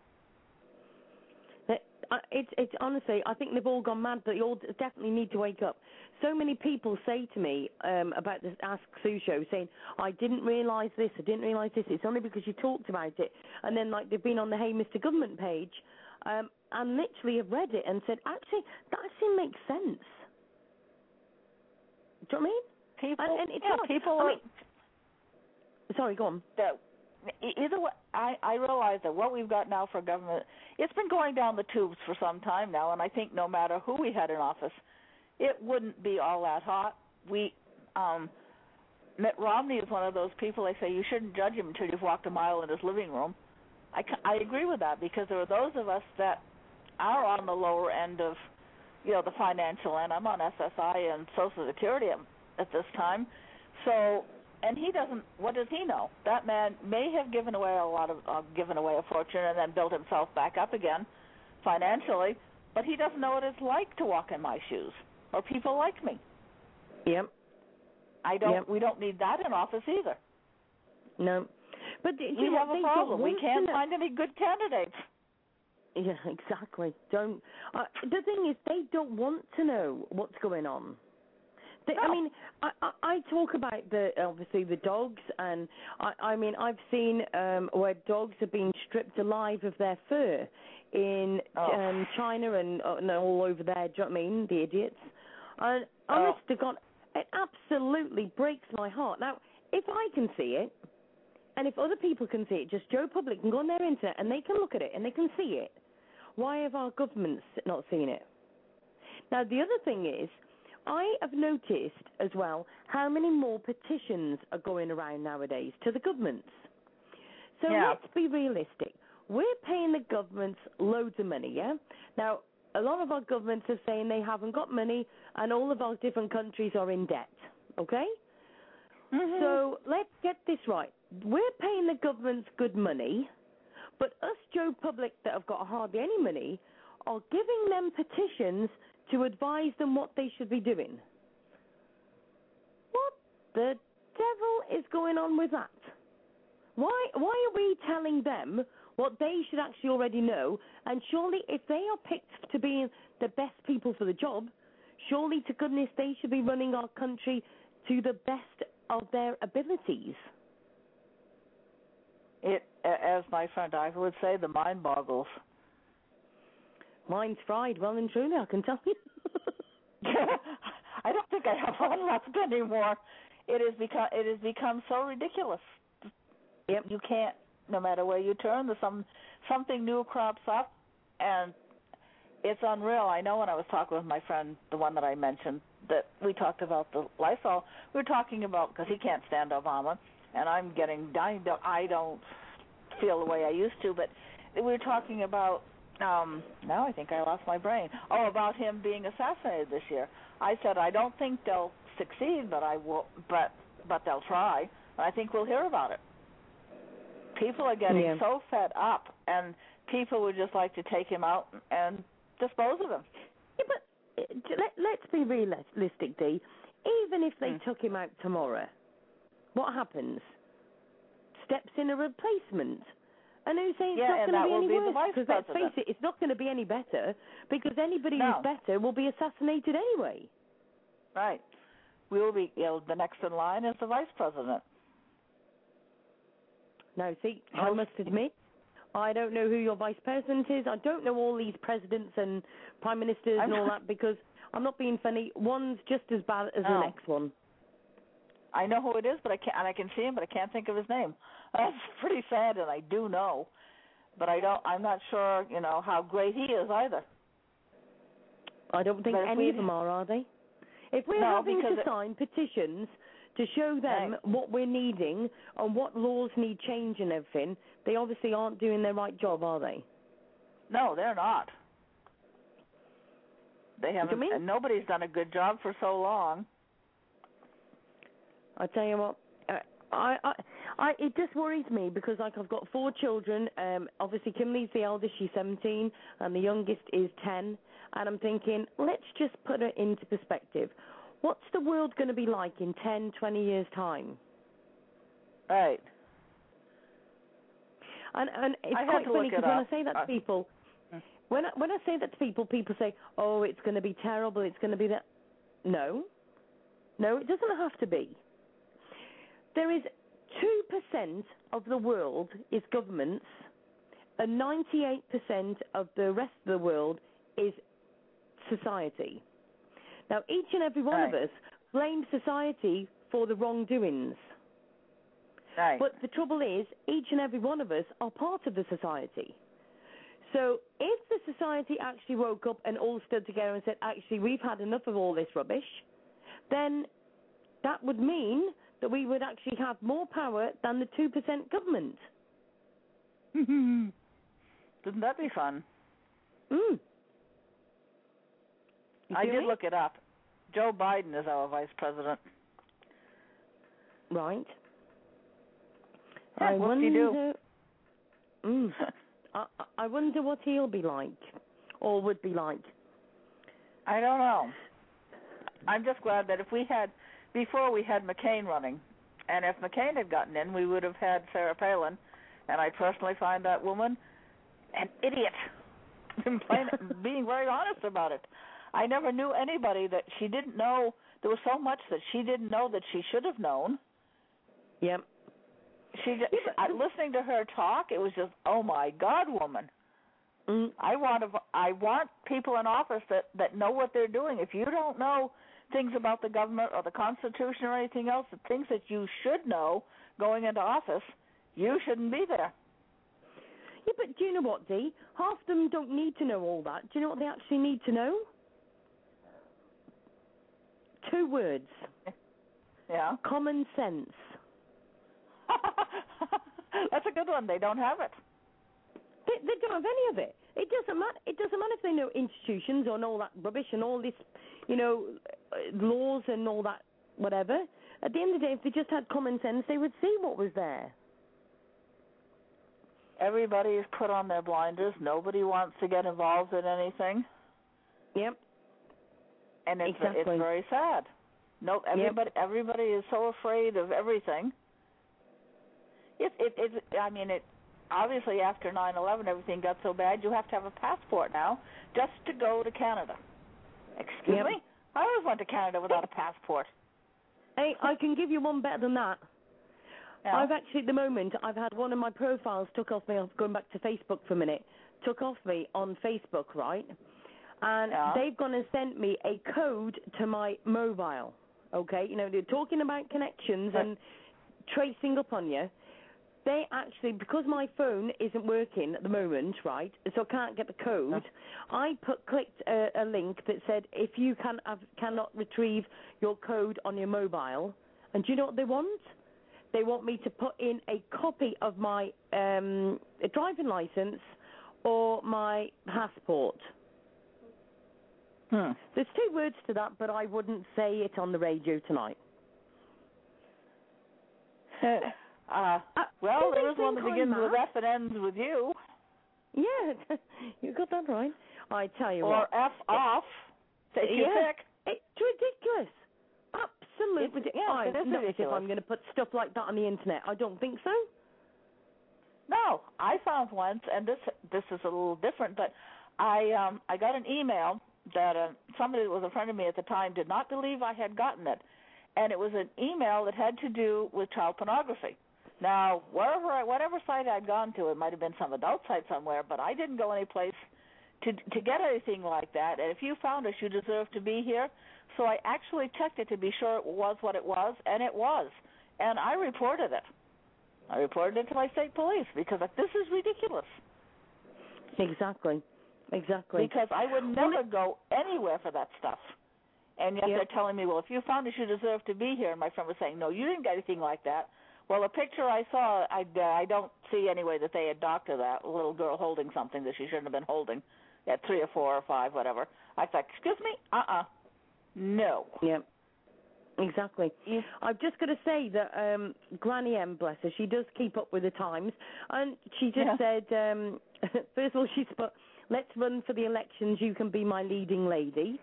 It's it's honestly, I think they've all gone mad. They all definitely need to wake up. So many people say to me um, about this Ask Sue show, saying, "I didn't realise this. I didn't realise this. It's only because you talked about it." And then, like, they've been on the Hey Mr. Government page, um, and literally have read it and said, "Actually, that actually makes sense." Do you know what I mean? People, And- and it's yeah, not- people I mean- Sorry, go on. that e- either way, I I realize that what we've got now for government, it's been going down the tubes for some time now, and I think no matter who we had in office, it wouldn't be all that hot. We, um, Mitt Romney is one of those people. They say you shouldn't judge him until you've walked a mile in his living room. I I agree with that because there are those of us that are on the lower end of, you know, the financial end. I'm on SSI and Social Security at, at this time, so and he doesn't. What does he know? That man may have given away a lot of, uh, given away a fortune and then built himself back up again, financially. But he doesn't know what it's like to walk in my shoes or people like me. Yep. I don't. Yep. We don't need that in office either. No. But you We have a problem. We can't find any good candidates. Yeah, exactly. Don't. Uh, the thing is, they don't want to know what's going on. They, I mean, I, I, talk about the obviously the dogs, and I, I mean, I've seen um, where dogs are being stripped alive of their fur in Oh. um, China and, uh, and all over there. Do you know what I mean? The idiots. And Oh. honest to God, it absolutely breaks my heart. Now, if I can see it, and if other people can see it, just Joe Public can go on their internet and they can look at it and they can see it. Why have our governments not seen it? Now, the other thing is, I have noticed as well how many more petitions are going around nowadays to the governments. So Yeah. let's be realistic. We're paying the governments loads of money, yeah? Now, a lot of our governments are saying they haven't got money and all of our different countries are in debt, okay? Mm-hmm. So let's get this right. We're paying the governments good money, but us Joe Public that have got hardly any money are giving them petitions to advise them what they should be doing. What the devil is going on with that? Why why are we telling them what they should actually already know? And surely if they are picked to be the best people for the job, surely to goodness they should be running our country to the best of their abilities. it, as my friend Ivor would say, the mind boggles. Mine's fried well and truly, I can tell you. I don't think I have one left anymore. It is become it has become so ridiculous. Yep. You can't, no matter where you turn, there's some something new crops up, and it's unreal. I know when I was talking with my friend, the one that I mentioned, that we talked about the Lysol. We were talking about because he can't stand Obama, and I'm getting dying. I don't feel the way I used to, but we were talking about. Um, now I think I lost my brain. Oh, about him being assassinated this year. I said I don't think they'll succeed, but I will. But but they'll try. And I think we'll hear about it. People are getting Yeah. so fed up, and people would just like to take him out and dispose of him. Yeah, but uh, let, let's be realistic, Dee. Even if they Mm. took him out tomorrow, what happens? Steps in a replacement. And who's saying it's Yeah, not going to be any worse? Because let's face it, it's not going to be any better because anybody No. who's better will be assassinated anyway. Right. We will be. You know, the next in line is the vice president. No, see, I must admit, I don't know who your vice president is. I don't know all these presidents and prime ministers and I'm all not- that because I'm not being funny. One's just as bad as the next one. I know who it is, but I can't. And I can see him, but I can't think of his name. That's pretty sad, and I do know, but I don't. I'm not sure. You know how great he is either. I don't think But any of them are, are they? If we're No, having to it- sign petitions to show them Right. what we're needing and what laws need change and everything, they obviously aren't doing their right job, are they? No, they're not. They haven't. And nobody's done a good job for so long. I tell you what, uh, I, I, I, it just worries me because like I've got four children. Um, obviously Kimberly's the eldest; she's 17, and the youngest is 10. And I'm thinking, let's just put it into perspective. What's the world going to be like in 10, 20 years' time? Right. And and it's I quite to funny because when I say that to people, when I, when I say that to people, people say, "Oh, it's going to be terrible. It's going to be that." No, no, it doesn't have to be. There is two percent of the world is governments, and ninety-eight percent of the rest of the world is society. Now, each and every one of us blames society for the wrongdoings. Right. But the trouble is, each and every one of us are part of the society. So if the society actually woke up and all stood together and said, actually, we've had enough of all this rubbish, then that would mean that we would actually have more power than the 2% government. Wouldn't that be fun? Mm. I did look it up. Joe Biden is our vice president. Right. Yeah, I wonder. Mm. I, I wonder what he'll be like, or would be like. I don't know. I'm just glad that if we had before we had McCain running, and if McCain had gotten in, we would have had Sarah Palin, and I personally find that woman an idiot. I'm being very honest about it. I never knew anybody that she didn't know. There was so much that she didn't know that she should have known. Yep. She, just, listening to her talk, it was just, oh my God, woman. Mm. I want to, I want people in office that that know what they're doing. If you don't know things about the government or the Constitution or anything else, the things that you should know going into office, you shouldn't be there. Yeah, but do you know what, Dee? Half of them don't need to know all that. Do you know what they actually need to know? Two words Yeah, common sense. that's a good one. They don't have it. They, they don't have any of it. It doesn't matter. It doesn't matter if they know institutions and all that rubbish and all this, you know, uh, laws and all that whatever. At the end of the day, if they just had common sense, they would see what was there. Everybody is put on their blinders. Nobody wants to get involved in anything, Yep. and it's Exactly. it's very sad. No, everybody everybody is so afraid of everything. It it it. I mean it. Obviously, after nine eleven, everything got so bad. You have to have a passport now just to go to Canada. Excuse Yep. me. I always went to Canada without a passport. Hey, I can give you one better than that. Yeah. I've actually, at the moment, I've had one of my profiles took off me. Going back to Facebook for a minute. Took off me on Facebook, right? And Yeah. they've gone and sent me a code to my mobile. Okay, you know they're talking about connections and tracing up on you. They actually, because my phone isn't working at the moment, right? So I can't get the code. I put clicked a, a link that said if you can have, cannot retrieve your code on your mobile, and do you know what they want? They want me to put in a copy of my um, driving license or my passport. Hmm. There's two words to that, but I wouldn't say it on the radio tonight. Uh, Uh, well, there is one that begins with? F and ends with U, Yeah, you got that right. I tell you or what, F off. Take your Yeah. pick. it's ridiculous. Absolutely It's- ridiculous. yeah. I is Not as if. I'm going to put stuff like that on the internet. I don't think so. No, I found once, and this this is a little different, but I um I got an email that uh, somebody that was a friend of me at the time did not believe I had gotten it, and it was an email that had to do with child pornography. Now, wherever I, whatever site I'd gone to, it might have been some adult site somewhere, but I didn't go any place to to get anything like that. And if you found us, you deserve to be here. So I actually checked it to be sure it was what it was, and it was, and I reported it. I reported it to my state police because like, this is ridiculous. Exactly. Exactly. Because I would never go anywhere for that stuff. And yet Yep. they're telling me, well, if you found it, you deserve to be here. And my friend was saying, no, you didn't get anything like that. Well, a picture I saw, I, I don't see anyway that they had doctored that a little girl holding something that she shouldn't have been holding at three or four or five, whatever. I thought, excuse me, uh-uh, no. Yeah. Exactly. You, I've just got to say that um, Granny M, bless her, she does keep up with the times, and she just Yeah. said, um, first of all, she's put, "Let's run for the elections. You can be my leading lady."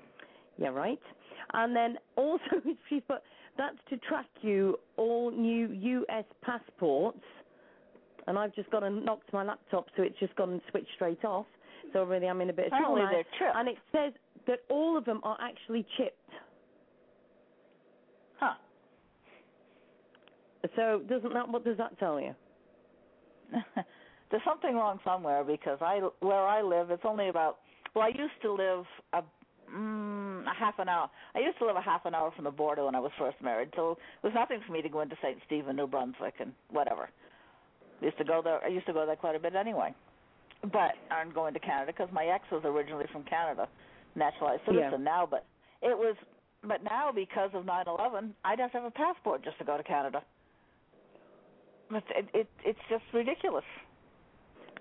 Yeah, right. And then also she's put, "That's to track you all new U.S. passports." And I've just gone and knocked my laptop, so it's just gone and switched straight off. So really, I'm in a bit of trouble apparently now. they're chipped. And it says that all of them are actually chipped. Huh. So doesn't that what does that tell you? There's something wrong somewhere because I where I live it's only about well I used to live a mm, a half an hour. I used to live a half an hour from the border when I was first married, so it was nothing for me to go into St. Stephen, New Brunswick, and whatever. I used to go there. I used to go there quite a bit anyway. But I'm going to Canada because my ex was originally from Canada, naturalized Yeah. citizen now. But it was, but now because of 9/11, I'd have to have a passport just to go to Canada. But it, it it's just ridiculous.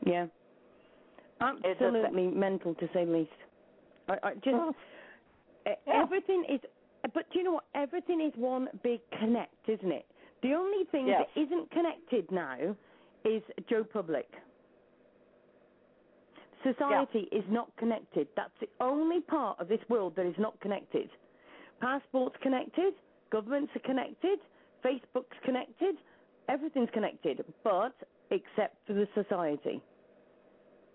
Yeah. Absolutely mental to say the least. I, I just Oh. Yeah. everything is but do you know what? Everything is one big connect, isn't it? The only thing Yes. that isn't connected now is Joe Public. Society is not connected. That's the only part of this world that is not connected. Passports connected, governments are connected, Facebook's connected, everything's connected, but except for the society.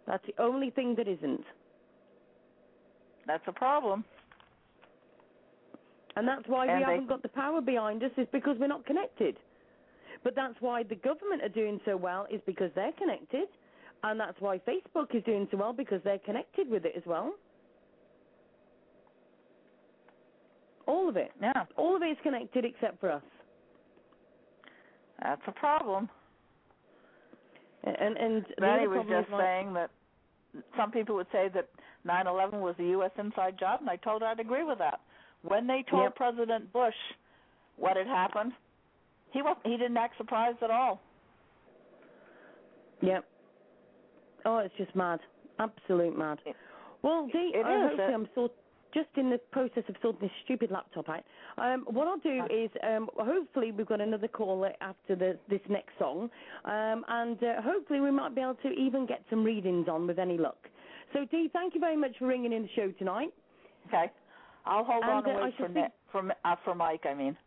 That's the only thing that isn't. That's a problem. And that's why And we they- haven't got the power behind us, is because we're not connected. But that's why the government are doing so well, is because they're connected. And that's why Facebook is doing so well, because they're connected with it as well. All of it. Yeah, All of it is connected except for us. that's a problem. And and Betty was just like, saying that some people would say that 9/11 was a U.S. inside job, and I told her I'd agree with that. When they told Yep. President Bush what had happened, he was he didn't act surprised at all. Yep. Oh, it's just mad. Absolute mad. It- Well, Dee, it I uh, I'm sort just in the process of sorting this stupid laptop out. Um, what I'll do is, um, hopefully we've got another caller after the, this next song, um, and uh, hopefully we might be able to even get some readings on with any luck. So, Dee, thank you very much for ringing in the show tonight. Okay, I'll hold And, on and uh, wait for should Nick, for uh, for Mike. I mean,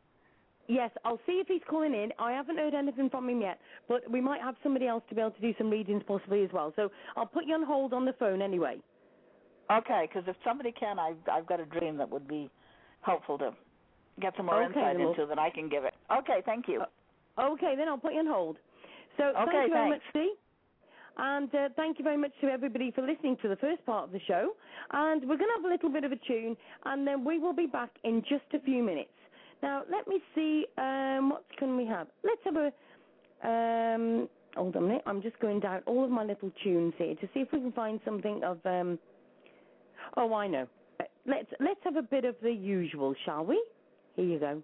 Yes, I'll see if he's calling in. I haven't heard anything from him yet, but we might have somebody else to be able to do some readings possibly as well. So I'll put you on hold on the phone anyway. okay, because if somebody can, I've I've got a dream that would be helpful to get some more Okay, insight we'll- into than I can give it. Okay, thank you. Okay, then I'll put you on hold. So thank Okay, you very thanks. much, Steve. And uh, thank you very much to everybody for listening to the first part of the show. And we're going to have a little bit of a tune, and then we will be back in just a few minutes. Now, let me see, um, what can we have? Let's have a, um, hold on a minute. I'm just going down all of my little tunes here to see if we can find something of, um, oh, I know. Let's, let's have a bit of the usual, shall we? Here you go.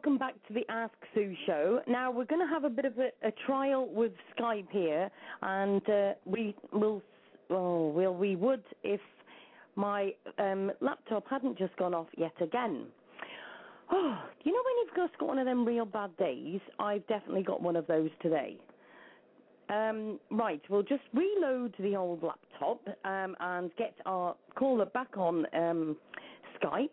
Welcome back to the Ask Sue show. Now, we're going to have a bit of a, a trial with Skype here, and uh, we will, oh, well, we would if my um, laptop hadn't just gone off yet again. Oh, you know when you've just got one of them real bad days? I've definitely got one of those today. Um, right, we'll just reload the old laptop um, and get our caller back on um, Skype.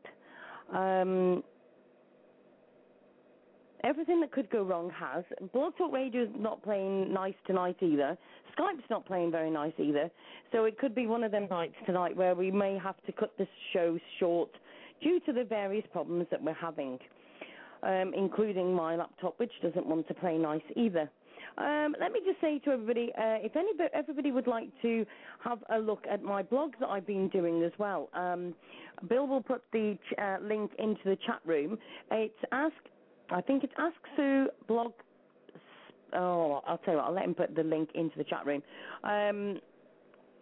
Everything that could go wrong has. Blog Talk Radio is not playing nice tonight either. Skype's not playing very nice either. So it could be one of them nights tonight where we may have to cut this show short due to the various problems that we're having, um, including my laptop, which doesn't want to play nice either. Um, let me just say to everybody, uh, if anybody, everybody would like to have a look at my blog that I've been doing as well, um, Bill will put the ch- uh, link into the chat room. It's ask, I think it's Ask Sue blog. Oh, I'll tell you what, I'll let him put the link into the chat room. Um,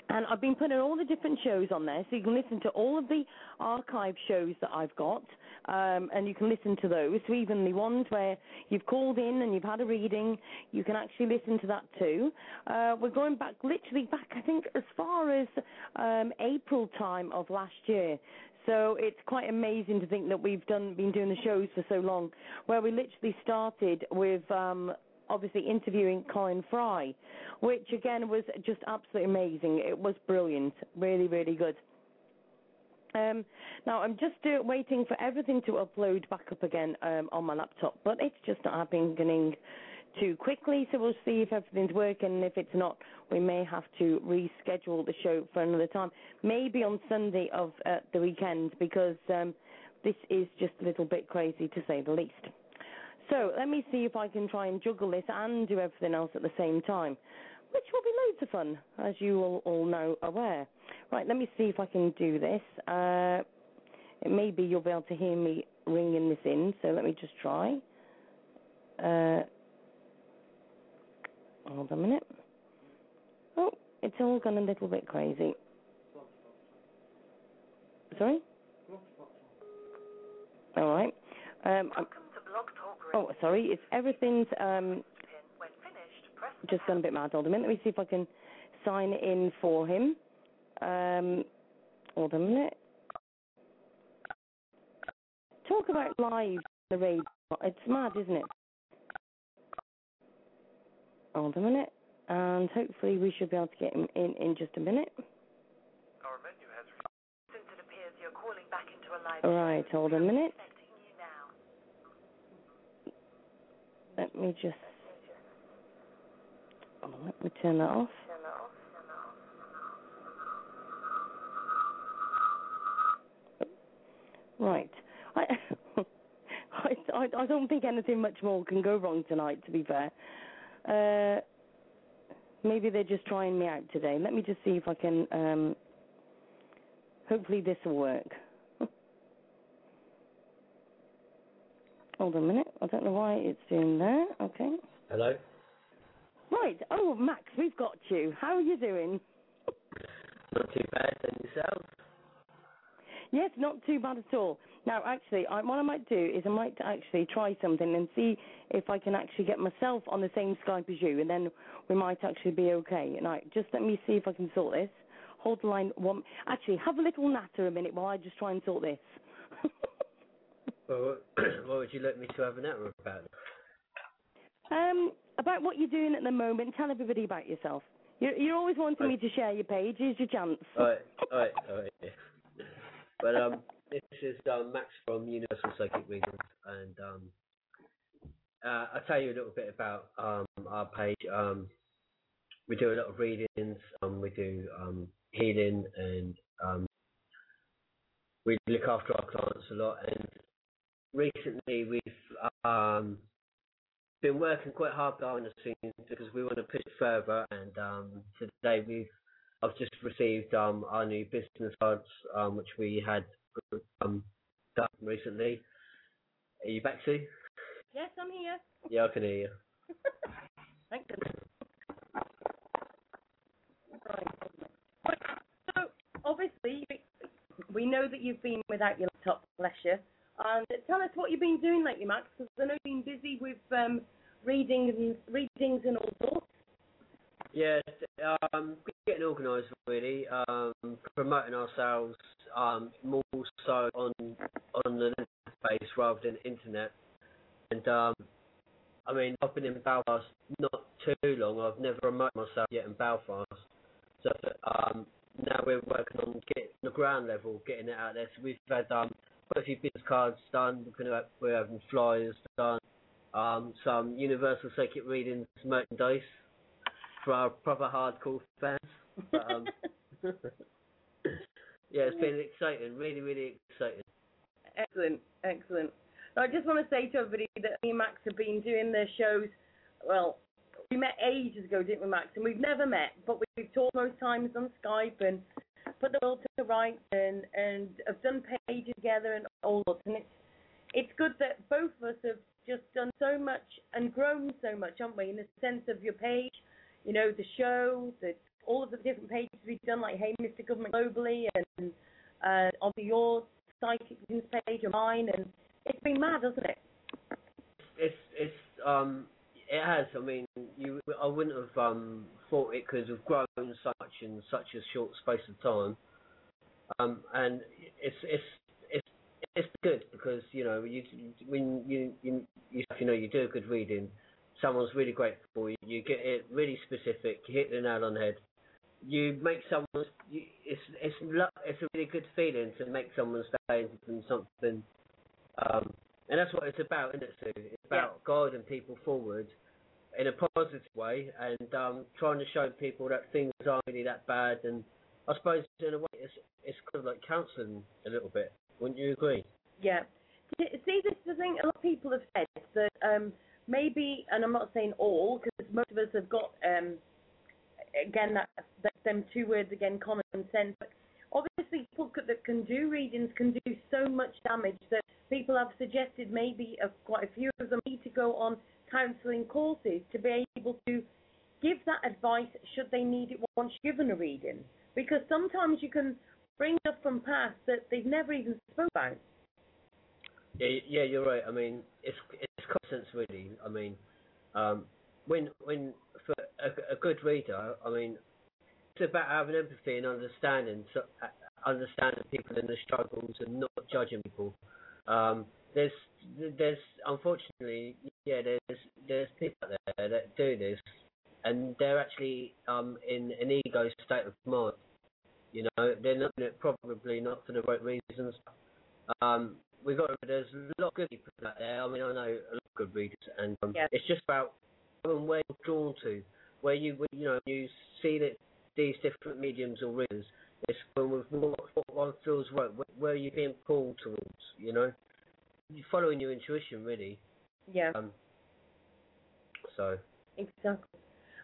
And I've been putting all the different shows on there, so you can listen to all of the archive shows that I've got, um, and you can listen to those. So even the ones where you've called in and you've had a reading, you can actually listen to that too. Uh, we're going back, literally back, I think, as far as um, April time of last year. So it's quite amazing to think that we've done been doing the shows for so long, where we literally started with um, obviously interviewing Colin Fry, which again was just absolutely amazing. It was brilliant, really, really good. Um, now I'm just uh, waiting for everything to upload back up again um, on my laptop, but it's just not happening too quickly. So we'll see if everything's working. If it's not, we may have to reschedule the show for another time, maybe on Sunday of uh, the weekend, because um, this is just a little bit crazy to say the least. So let me see if I can try and juggle this and do everything else at the same time, which will be loads of fun, as you all, all know aware. Right, let me see if I can do this. Uh, maybe you'll be able to hear me ringing this in, so let me just try. Uh, hold on a minute. Oh, it's all gone a little bit crazy. Sorry? All right. Um, I'm, Welcome to Blog Talk oh, sorry. It's everything's um, finished, just gone a bit mad. Hold on a minute. Let me see if I can sign in for him. Um, hold on a minute. Talk about live the radio. It's mad, isn't it? Hold a minute. And hopefully we should be able to get him in in just a minute. Our menu has Since it appears you're calling back into a live All right, hold a minute. connecting you now. Let me just. Oh, let me turn that off. Right. I, I, I, I don't think anything much more can go wrong tonight, to be fair. Uh, maybe they're just trying me out today. Let me just see if I can. Um, hopefully, this will work. Hold on a minute. I don't know why it's doing that. Okay. Hello? Right. Oh, Max, we've got you. How are you doing? Not too bad, and yourself? Yes, not too bad at all. Now, actually, I, what I might do is I might actually try something and see if I can actually get myself on the same Skype as you, and then we might actually be okay. Now, just let me see if I can sort this. Hold the line one. Actually, have a little natter a minute while I just try and sort this. Well, what would you like me to have an natter about? um, about what you're doing at the moment. Tell everybody about yourself. You're, you're always wanting me to share your page. Here's your chance. Alright, alright, alright. Yeah. But um, this is um, Max from Universal Psychic Readings, and um, uh, I'll tell you a little bit about um our page. Um, we do a lot of readings. Um, we do um healing, and um, we look after our clients a lot. And recently, we've been working quite hard behind the scenes because we want to push further. And today we've I've just received our new business cards, which we had um, done recently. Are you back, Sue? Yes, I'm here. Yeah, I can hear you. Thank goodness. Right. So, obviously, we know that you've been without your laptop, bless you. And tell us what you've been doing lately, Max, because I know you've been busy with um, readings and readings and all sorts. Yeah, um, getting organised really, um, promoting ourselves um, more so on on the base rather than internet. And um, I mean, I've been in Belfast not too long. I've never promoted myself yet in Belfast. So um, now we're working on getting the ground level, getting it out there. So we've had um, quite a few business cards done. We're, gonna, we're having flyers done. Um, some Universal Psychic Readings merchandise for our proper hardcore fans. But, um, yeah, it's been exciting, really, really exciting. Excellent, excellent. I just want to say to everybody that me and Max have been doing the shows. Well, we met ages ago, didn't we, Max? And we've never met, but we've talked most times on Skype and put the world to rights and and have done pages together and all that. And it's it's good that both of us have just done so much and grown so much, haven't we? In the sense of your page, you know, the show, the all of the different pages we've done, like Hey Mr. Government Globally, and uh, on your psychic news page or mine, and it's been mad, hasn't it? It's it's um it has. I mean, you I wouldn't have um thought it could have grown such in such a short space of time. Um, and it's it's it's it's good because you know you when you you you, you know you do a good reading, someone's really grateful for you. You get it really specific. You hit the nail on the head. You make someone's. You, it's it's lo- it's a really good feeling to make someone stay in something. Um, and that's what it's about, isn't it, Sue? It's about guiding people forward in a positive way and um, trying to show people that things aren't really that bad. And I suppose in a way, it's it's kind of like counselling a little bit. Wouldn't you agree? Yeah. See, this is the thing. A lot of people have said that um, maybe, and I'm not saying all, because most of us have got, um, again, that, them two words again, common sense. But obviously, people that can do readings can do so much damage that people have suggested maybe uh, quite a few of them need to go on counselling courses to be able to give that advice should they need it once given a reading. Because sometimes you can bring up from past that they've never even spoke about. Yeah, yeah, you're right. I mean, it's common sense, really. I mean, um, when when for a, a good reader, I mean, it's about having empathy and understanding, so, uh, understanding people and their struggles and not judging people. Um, there's there's unfortunately yeah there's there's people out there that do this and they're actually um in an ego state of mind you know they're not probably not for the right reasons um we got there's a lot of good people out there i mean i know a lot of good readers and um, it's just about where you're drawn to where you where, you know you see that these different mediums or readers it's what, what one feels right where, where are you being pulled towards you know you're following your intuition really. Yeah. Um, so Exactly.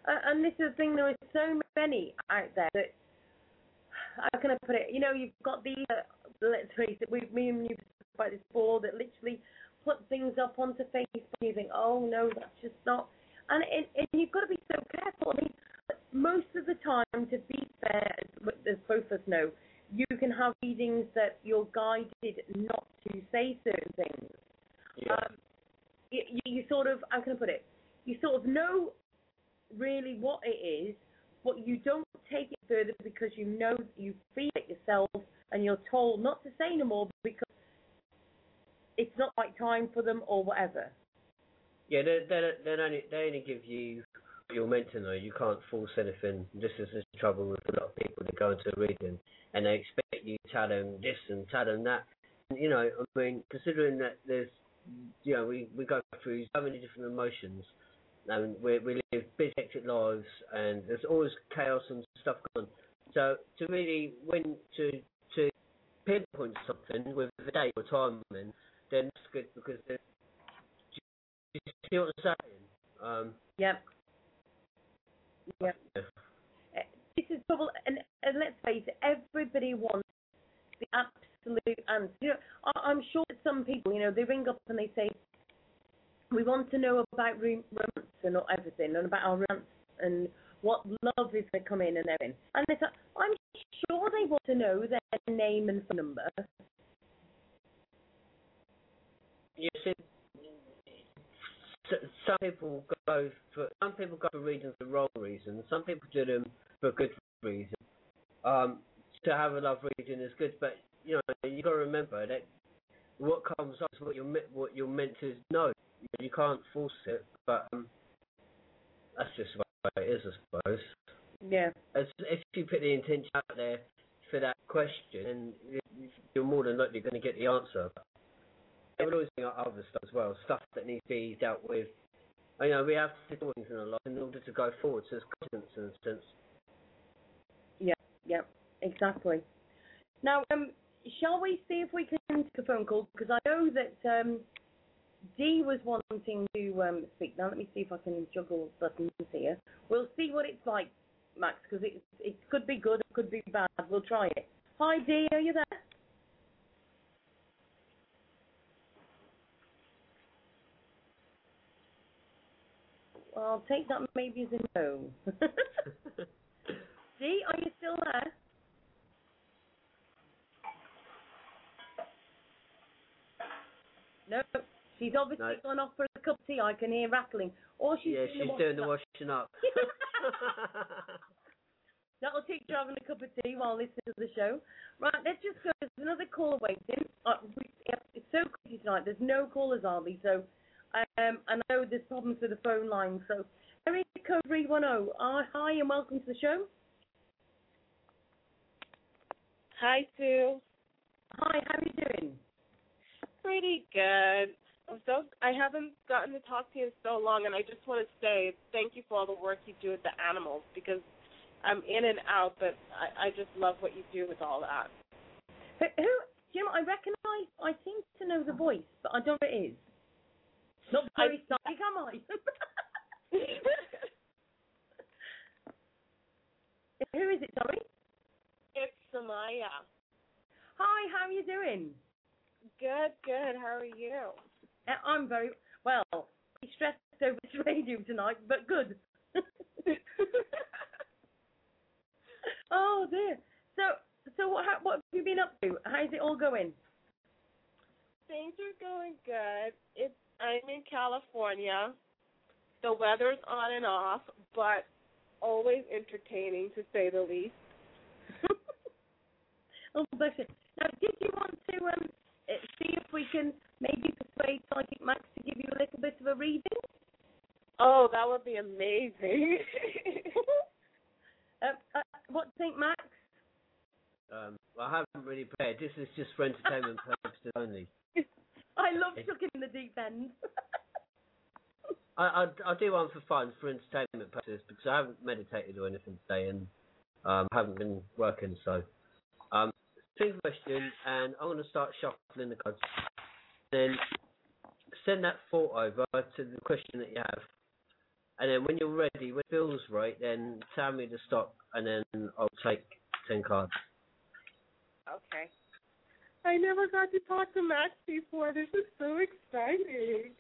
Uh, and this is the thing, there are so many out there that, how can I put it? You know, you've got these, uh, let's face it, we've, me and you about this before, that literally put things up onto Facebook you think, oh no, that's just not. And, and, and you've got to be so careful. I mean, most of the time, to be fair, as, as both of us know, you can have readings that you're guided not to say certain things. yeah, Um, you, you sort of, how can I put it? You sort of know really what it is, but you don't take it further because you know you feel it yourself and you're told not to say no more because it's not right time for them or whatever. yeah. They they they only they only give you what you're meant to know. You can't force anything. This is the trouble with a lot of people that go into a reading and they expect you to tell them this and tell them that. And, you know, I mean, considering that there's you know we we go through so many different emotions. And we we live busy, hectic lives, and there's always chaos and stuff going. on. So to really when to to pinpoint something with a date or timing, then that's good because then do you see what I'm saying? Um, Yep. Yep. yeah. Uh, This is trouble, and, and let's face it, everybody wants the absolute answer. You know, I, I'm sure that some people, you know, they ring up and they say, we want to know about rom- romance and not everything, and about our romance and what love is going to come in and everything. And they say, I'm sure they want to know their name and phone number. You see, some people go for some people go for reasons for wrong reasons. Some people do them for a good reason. Um, to have a love reading is good, but you know you got to remember that what comes up is what you're what you're meant to know. You can't force it, but um, that's just the way it is, I suppose. Yeah. As if you put the intention out there for that question, and you're more than likely going to get the answer. There will always be other stuff as well, stuff that needs to be dealt with. You know, we have to do things in our life in order to go forward. So it's confidence in a sense. Yeah, yeah, exactly. Now, um, shall we see if we can take a phone call? Because I know that um, Dee was wanting to um, speak. Now, let me see if I can juggle buttons here. We'll see what it's like, Max, because it, it could be good, it could be bad. We'll try it. Hi, Dee, are you there? I'll take that maybe as a no. Dee, are you still there? No, she's obviously No. gone off for a cup of tea. I can hear rattling. Or she's yeah, doing she's the doing the washing up. up. That'll teach you having a cup of tea while listening to the show. Right, let's just go. There's another caller waiting. Uh, it's so crazy tonight. There's no callers, Arby. So, um, I know there's problems with the phone line. So, area code 310. Uh, hi and welcome to the show. Hi, Sue. Hi, how are you doing? Pretty good. I'm so I haven't gotten to talk to you in so long, and I just want to say thank you for all the work you do with the animals because I'm in and out, but I, I just love what you do with all that. Who, who know, I recognise, I seem to know the voice, but I don't know who it is. Not very psychic, am I? Who is it, sorry? it's Samaya. Hi, how are you doing? Good, good. How are you? I'm very well. stressed over this radio tonight, but good. oh dear. So, so what? ha- What have you been up to? How's it all going? Things are going good. It's I'm in California. The weather's on and off, but always entertaining to say the least. oh bless you. Now, did you want to um uh, see if we can maybe persuade Psychic Max to give you a little bit of a reading? Oh, that would be amazing. Uh, uh, what do you think, Max? um, I haven't really prepared. This is just for entertainment purposes only. I love chucking in the deep end. I, I I do one for fun, for entertainment purposes, because I haven't meditated or anything today, and um, haven't been working. So, um, two questions, and I'm going to start shuffling the cards. Then send that thought over to the question that you have, and then when you're ready, when it feels right, then tell me to stop, and then I'll take ten cards. okay. I never got to talk to Max before. This is so exciting.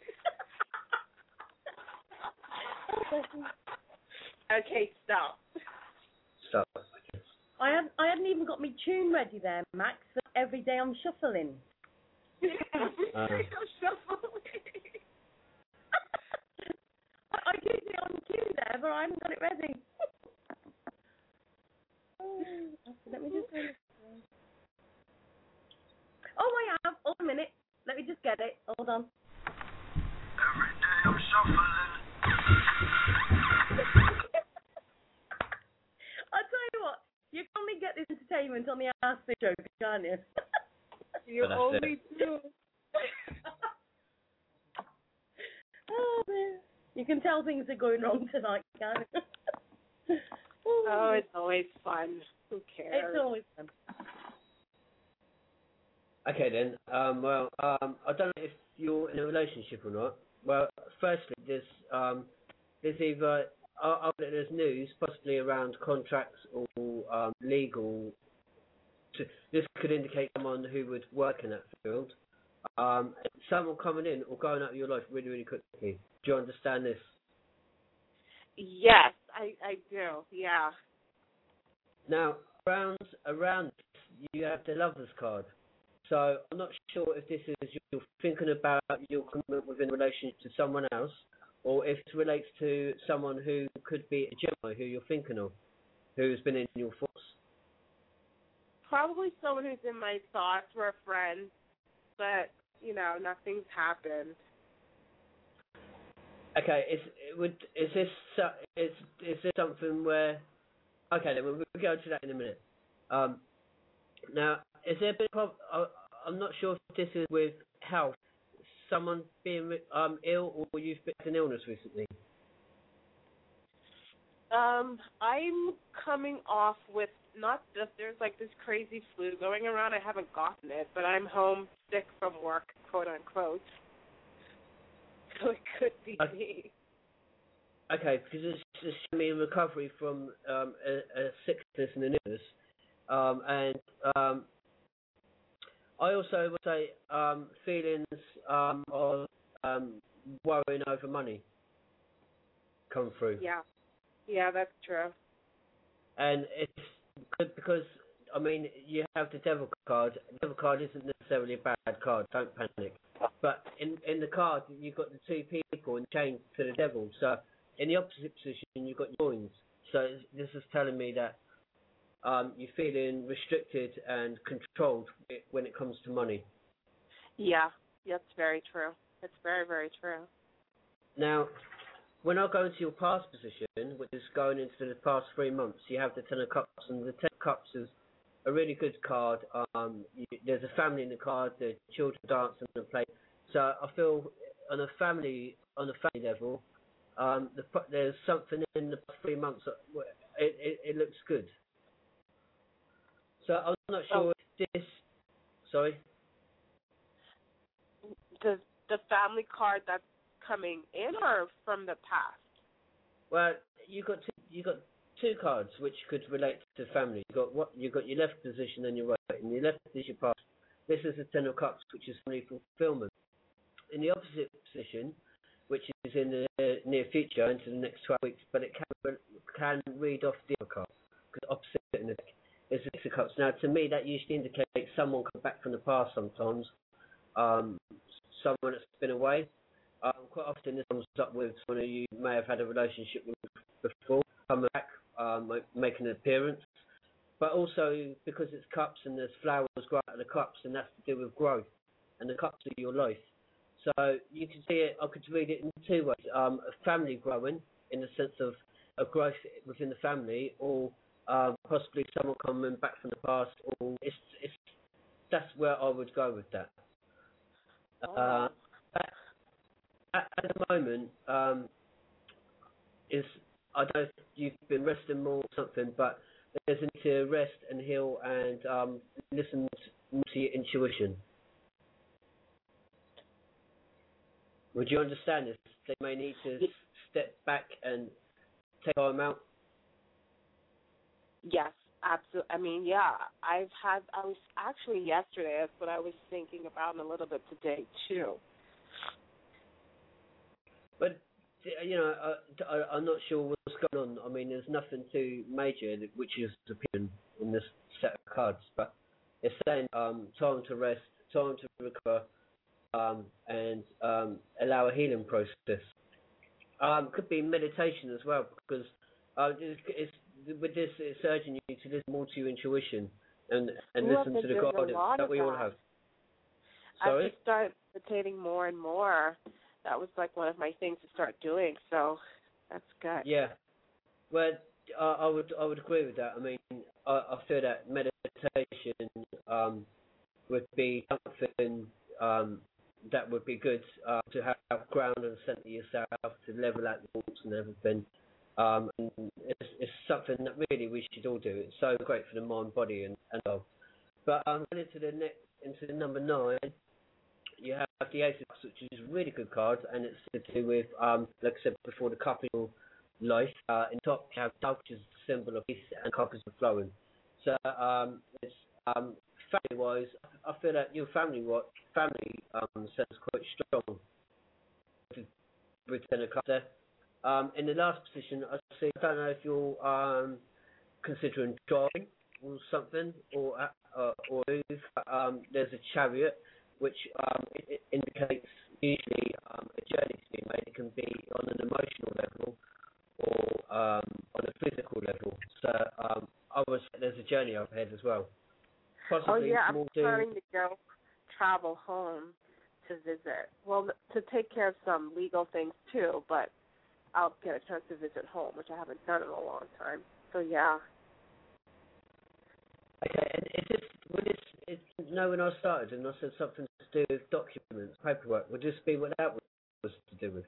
okay, stop. Stop. I had I hadn't even got my tune ready there, Max. Every day I'm shuffling. Uh. I, I did it on cue there, but I haven't got it ready. let me just. Oh, I have. Hold a minute. Let me just get it. Hold on. Every day I'm shuffling. I'll tell you what. You can only get this entertainment on the Ask Sue Show, can't you? You But that's only do. oh, dear. You can tell things are going wrong tonight, can't you? Oh, it's always fun. Who cares? It's always fun. Okay then. Um, well, um, I don't know if you're in a relationship or not. Well, firstly, there's um, there's either uh, there's news possibly around contracts or um, legal. To, this could indicate someone who would work in that field. Um, someone coming in or going out of your life really, really quickly. Do you understand this? Yes, I I do. Yeah. Now, around around you have the lovers card. So I'm not sure if this is you're thinking about your commitment within a relationship to someone else, or if it relates to someone who could be a Gemini who you're thinking of, who's been in your. Probably someone who's in my thoughts or a friend, but you know, nothing's happened. Okay, is would is this so- is is this something where? Okay, then we'll, we'll go to that in a minute. Um, now, is there a bit of? Uh, I'm not sure if this is with health, someone being um ill, or you've been an illness recently. Um, I'm coming off with not just there's like this crazy flu going around. I haven't gotten it, but I'm home sick from work, quote unquote. So it could be Okay. me. Okay, because it's just me in recovery from um, a, a sickness and an illness, um, and um, I also would say um, feelings um, of um, worrying over money come through. Yeah, yeah, that's true. and it's because I mean you have the devil card. The devil card isn't necessarily a bad card. Don't panic. But in in the card you've got the two people and chained to the devil. So in the opposite position you've got your coins. So this is telling me that um, you're feeling restricted and controlled when it comes to money. Yeah, that's very true. It's very, very true. Now, when I go into your past position, which is going into the past three months, you have the Ten of Cups, and the Ten of Cups is a really good card. Um, you, there's a family in the card, the children dance and play. So I feel on a family on a family level, um, the, there's something in the past three months. That, it, it, it looks good. So I'm not sure Oh. if this. Sorry. The the family card that's coming in or from the past? Well, you got two, you got two cards which could relate to family. You got what you got your left position and your right. And your left is your past. This is the Ten of Cups, which is family fulfillment. In the opposite position, which is in the near future, into the next 12 weeks, but it can can read off the other card because opposite in the deck is the Six of Cups. Now, to me, that usually indicates someone come back from the past sometimes. Um, someone that's been away. Um, quite often this comes up with someone who you may have had a relationship with before, coming back, um, making an appearance. But also because it's cups and there's flowers grow out of the cups, and that's to do with growth, and the cups are your life. So you can see it. I could read it in two ways: um, a family growing in the sense of a growth within the family, or um, possibly someone coming back from the past. Or it's it's that's where I would go with that. Uh, at, at at the moment, um, is I don't know if you've been resting more or something, but there's a need to rest and heal and um, listen to your intuition. Would you understand this? They may need to step back and take time out. Yes, absolutely. I mean, yeah, I've had. I was actually yesterday. That's what I was thinking about, and a little bit today too. But you know, I, I, I'm not sure what's going on. I mean, there's nothing too major which is appearing in this set of cards, but it's saying um, time to rest, time to recover, um, and um, allow a healing process. Um, could be meditation as well, because uh, it's, it's with this, it's urging you to listen more to your intuition and and listen to the guidance that we all have. Sorry. just started meditating more and more. That was like one of my things to start doing. So that's good. Yeah. Well, I, I would I would agree with that. I mean, I, I feel that meditation um, would be something um, that would be good uh, to have ground and centre yourself to level out the thoughts and everything. Um, and it's, it's something that really we should all do. It's so great for the mind, body, and and all. But um, going into the next into the number nine, you have the Ace of Cups, which is a really good card, and it's to do with, um, like I said before, the couple life. Uh, in top, you have Dove, which is a symbol of peace, and Cup is the flowing. So um, it's um, family-wise, I feel that your family what family um, sense quite strong of Cups there. Um, in the last position, I see. I don't know if you're um, considering driving or something, or uh, or move. Um, there's a chariot which um, it, it indicates usually um, a journey to be made. It can be on an emotional level or um, on a physical level. So um, I was there's a journey I've had as well. Oh Possibly yeah, I'm planning to- to go travel home to visit. Well, to take care of some legal things too, but I'll get a chance to visit home, which I haven't done in a long time. So yeah. Okay, and is this would this no when I started and I said something to do with documents, paperwork, would this be what that was to do with?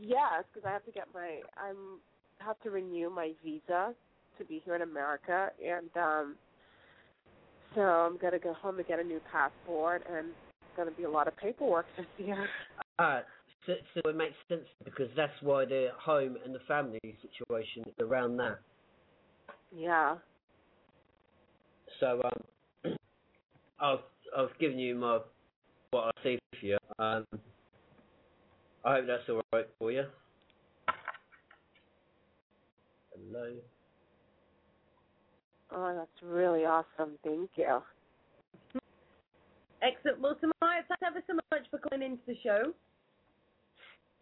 Yes, because I have to get my I'm have to renew my visa to be here in America, and um so I'm gonna go home and get a new passport, and it's gonna be a lot of paperwork this year. Ah, so, so it makes sense because that's why the home and the family situation is around that. Yeah. So um, I've I've given you my what I see for you. Um, I hope that's all right for you. Hello. Oh, that's really awesome. Thank you. Excellent. Well, Samaya, thanks ever so much for coming into the show.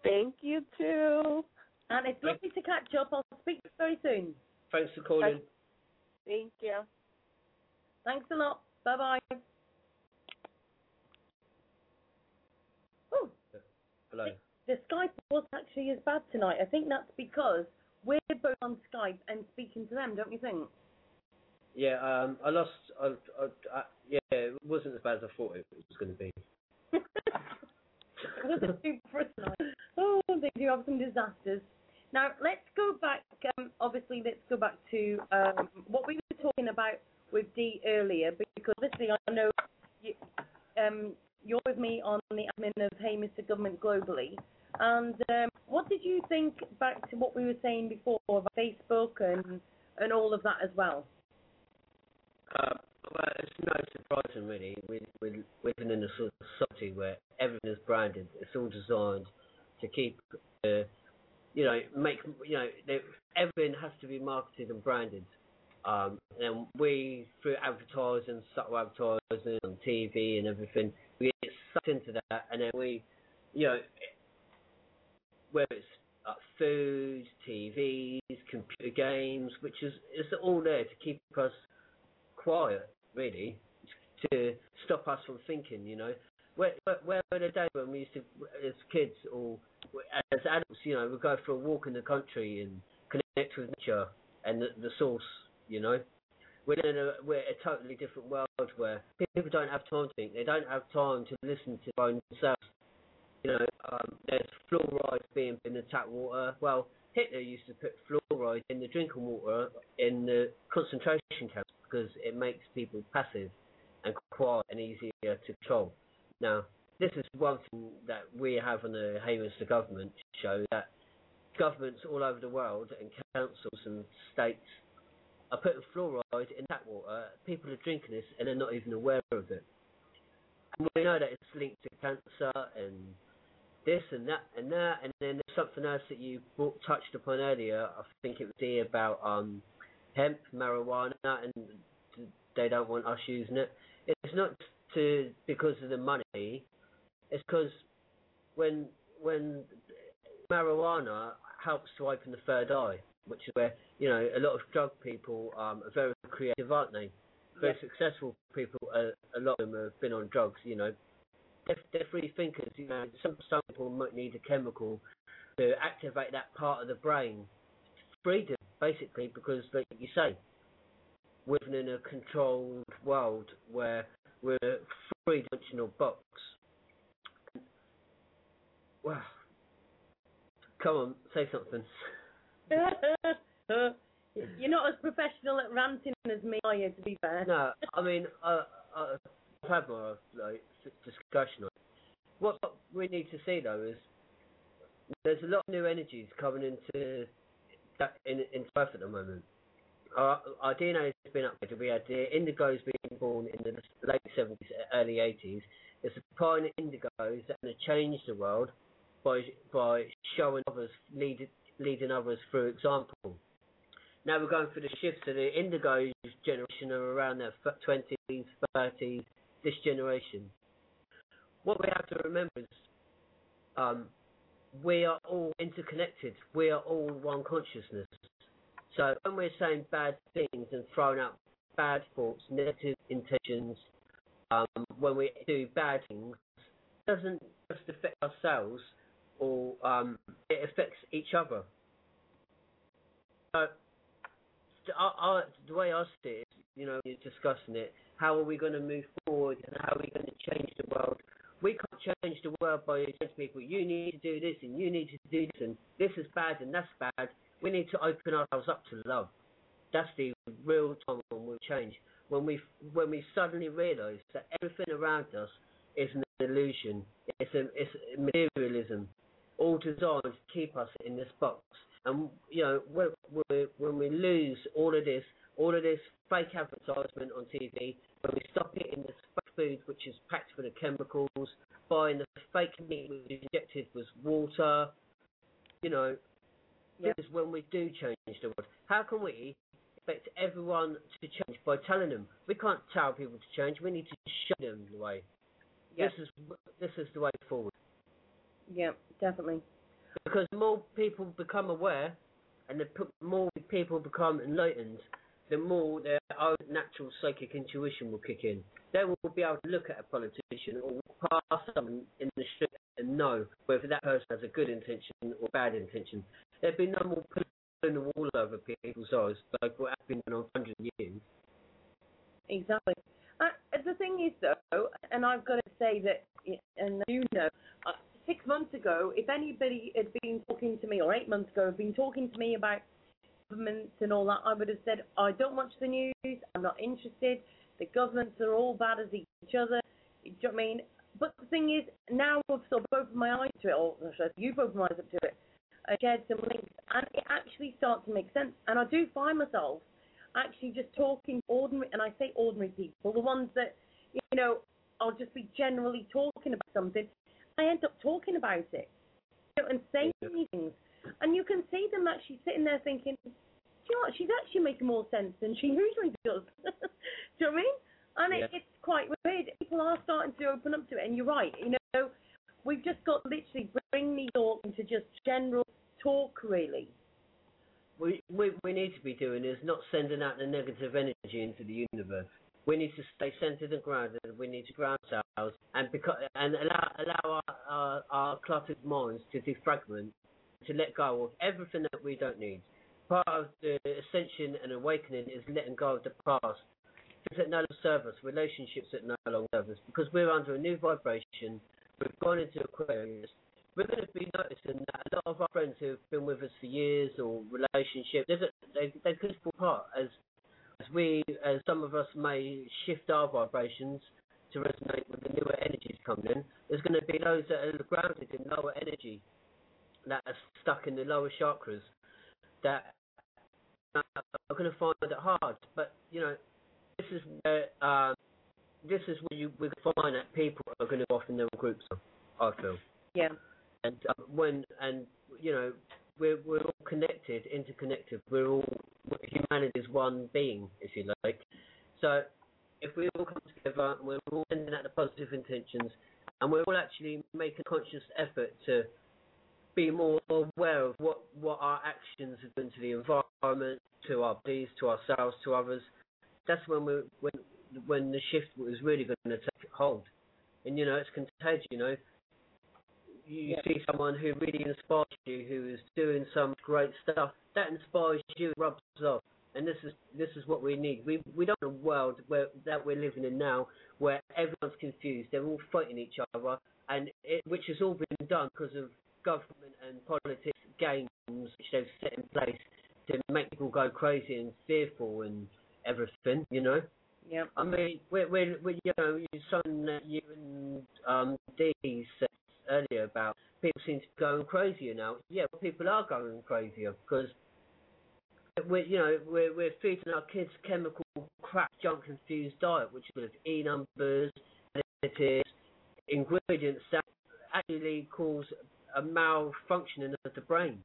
Thank you too. And it's lovely to catch up. I'll speak to you very soon. Thanks for calling. Thank you. Thanks a lot. Bye bye. Oh, Hello. the Skype wasn't actually as bad tonight. I think that's because we're both on Skype and speaking to them, don't you think? Yeah, um, I lost. I, I, I, yeah, it wasn't as bad as I thought it was going to be. it wasn't too tonight. Oh, they do have some disasters. Now let's go back. Um, obviously, let's go back to um, what we were talking about with Dee earlier, because obviously I know you, um, you're with me on the admin of Hey Mr. Government globally. And um, what did you think back to what we were saying before about Facebook and and all of that as well? Uh, well, it's no surprising really. We, we, we're living in a sort of society where everything is branded. It's all designed to keep, uh, you know, make, you know, everything has to be marketed and branded. Um, and we, through advertising, subtle advertising on TV and everything, we get sucked into that, and then we, you know, whether it's uh, food, TVs, computer games, which is it's all there to keep us quiet, really, to stop us from thinking, you know. Where, where, were the days when we used to, as kids or as adults, you know, we go for a walk in the country and connect with nature and the, the source, you know. We're in a, we're a totally different world where people don't have time to think. They don't have time to listen to their own selves. You know, um, there's fluoride being in the tap water. Well, Hitler used to put fluoride in the drinking water in the concentration camps because it makes people passive and quiet and easier to control. Now, this is one thing that we have on the Hey Mr. government show that governments all over the world and councils and states are put fluoride in tap water. People are drinking this and they're not even aware of it. And we know that it's linked to cancer and this and that and that, and then there's something else that you brought, touched upon earlier. I think it was here about um, hemp, marijuana, and they don't want us using it. It's not to because of the money. It's because when when marijuana helps to open the third eye, which is where you know a lot of drug people um, are very creative, aren't they? Very successful people. Uh, a lot of them have been on drugs, you know they're, they're free thinkers. You know, some some people might need a chemical to activate that part of the brain. Freedom, basically, because like you say, we're in a controlled world where we're a three-dimensional box. Wow. Come on, say something. You're not as professional at ranting as me, are you? To be fair. No, I mean, uh, uh, I've had my like discussion on it. What we need to see though is there's a lot of new energies coming into that in into Earth at the moment. Our, our DNA has been updated. We had the indigos being born in the late 70s, early 80s. It's the pioneer indigos that changed the world by by showing others, lead, leading others through example. Now we're going through the shift to the indigo generation are around their 20s, 30s, this generation what we have to remember is um, we are all interconnected. We are all one consciousness. So when we're saying bad things and throwing out bad thoughts, negative intentions, um, when we do bad things, it doesn't just affect ourselves or um, it affects each other. So I, the way I see it, you know, you're discussing it, how are we going to move forward and how are we going to change the world we can't change the world by saying people, you need to do this and you need to do this and this is bad and that's bad. We need to open ourselves up to love. That's the real time when we change. When we when we suddenly realise that everything around us is an illusion. It's a, it's materialism, all designed to keep us in this box. And you know when, when we lose all of this, all of this fake advertisement on TV, when we stop eating this fake food which is packed full of chemicals, buying the fake meat which is injected with water, you know, this is when we do change the world. How can we, expect everyone to change by telling them. We can't tell people to change. We need to show them the way. Yeah. This is this is the way forward. Yeah, definitely. Because more people become aware, and the more people become enlightened, the more their own natural psychic intuition will kick in. They will be able to look at a politician or walk past someone in the street and know whether that person has a good intention or bad intention. There'd be no more pulling the wall over people's eyes like what has been going on years. Exactly. Uh, the thing is, though, and I've got to say that, and you know, six months ago, if anybody had been talking to me, or eight months ago, had been talking to me about governments and all that, I would have said, I don't watch the news, I'm not interested, the governments are all bad as each other. Do you know what I mean? But the thing is, now I've sort of opened my eyes to it, or you've opened my eyes up to it, I shared some links, and it actually starts to make sense. And I do find myself actually just talking ordinary, and I say ordinary people, the ones that, you know, I'll just be generally talking about something. I end up talking about it you know, and saying things. And you can see them actually sitting there thinking, do you know what, she's actually making more sense than she usually does. do you know what I mean? And Yeah. it, it's quite weird. People are starting to open up to it, and you're right. You know, we've just got literally bring the talk into just general talk, really. we, we we need to be doing is not sending out the negative energy into the universe. We need to stay centered and grounded. We need to ground ourselves and because and allow allow our, our, our cluttered minds to defragment, to let go of everything that we don't need. Part of the ascension and awakening is letting go of the past. Things that no longer serve us, relationships that no longer serve us, because we're under a new vibration. We've gone into Aquarius. We're going to be noticing that a lot of our friends who've been with us for years or relationships, they they could fall apart as we as some of us may shift our vibrations to resonate with the newer energies coming in. There's going to be those that are grounded in lower energy, that are stuck in the lower chakras, that are going to find it hard. But you know, this is where um, this is where you we find that people are going to go off in their groups. I feel Yeah. and uh, when and you know we're we're all connected, interconnected. We're all humanity is one being, if you like. So if we all come together and we're all sending out the positive intentions, and we're all actually making a conscious effort to be more aware of what what our actions have done to the environment, to our bodies, to ourselves, to others. That's when we when when the shift was really going to take hold. And you know, it's contagious. You know, you see someone who really inspires you, who is doing some great stuff, that inspires you, rubs off. And this is this is what we need. We we don't want a world where that we're living in now, where everyone's confused. They're all fighting each other, and it, which has all been done because of government and politics games which they've set in place to make people go crazy and fearful and everything. You know. Yeah. I mean, we're, we're, we're you know, you something that you and um, Dee said earlier about people seem to be going crazier now. Yeah, people are going crazier because we're, you know, we're, we're feeding our kids chemical crap, junk infused diet, which is E numbers, additives, ingredients that actually cause a malfunctioning of the brain.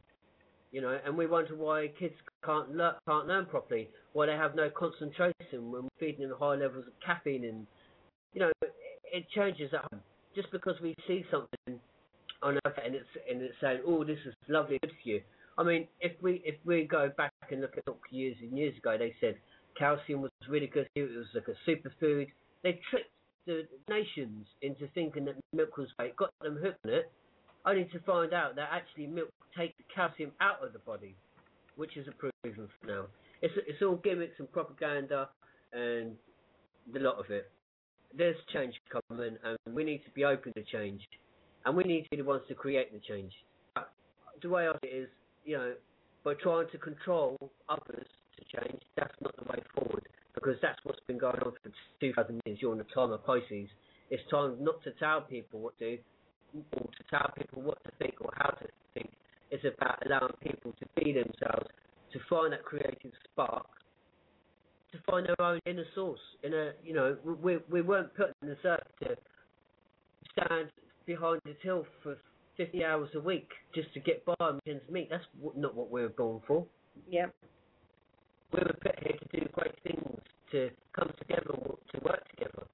You know, and we wonder why kids can't learn, can't learn properly, why they have no concentration when we're feeding them high levels of caffeine, and you know, it, it changes at home. Just because we see something on our and it's and it's saying, oh, this is lovely, good for you. I mean, if we if we go back and look at years and years ago, they said calcium was really good. It was like a superfood. They tricked the nations into thinking that milk was great, got them hooked on it, only to find out that actually milk takes the calcium out of the body, which is a proven fact now. It's it's all gimmicks and propaganda and the lot of it. There's change coming, and we need to be open to change, and we need to be the ones to create the change. The way I see it is, you know, by trying to control others to change, that's not the way forward, because that's what's been going on for 2,000 years during the time of Pisces. It's time not to tell people what to do, or to tell people what to think or how to think. It's about allowing people to be themselves, to find that creative spark, to find their own inner source. In a, you know, we we weren't put in this earth to stand behind a till for 50 hours a week just to get by on men's meat. That's not what we were born for. Yeah. we were put here to do great things, to come together, to work together.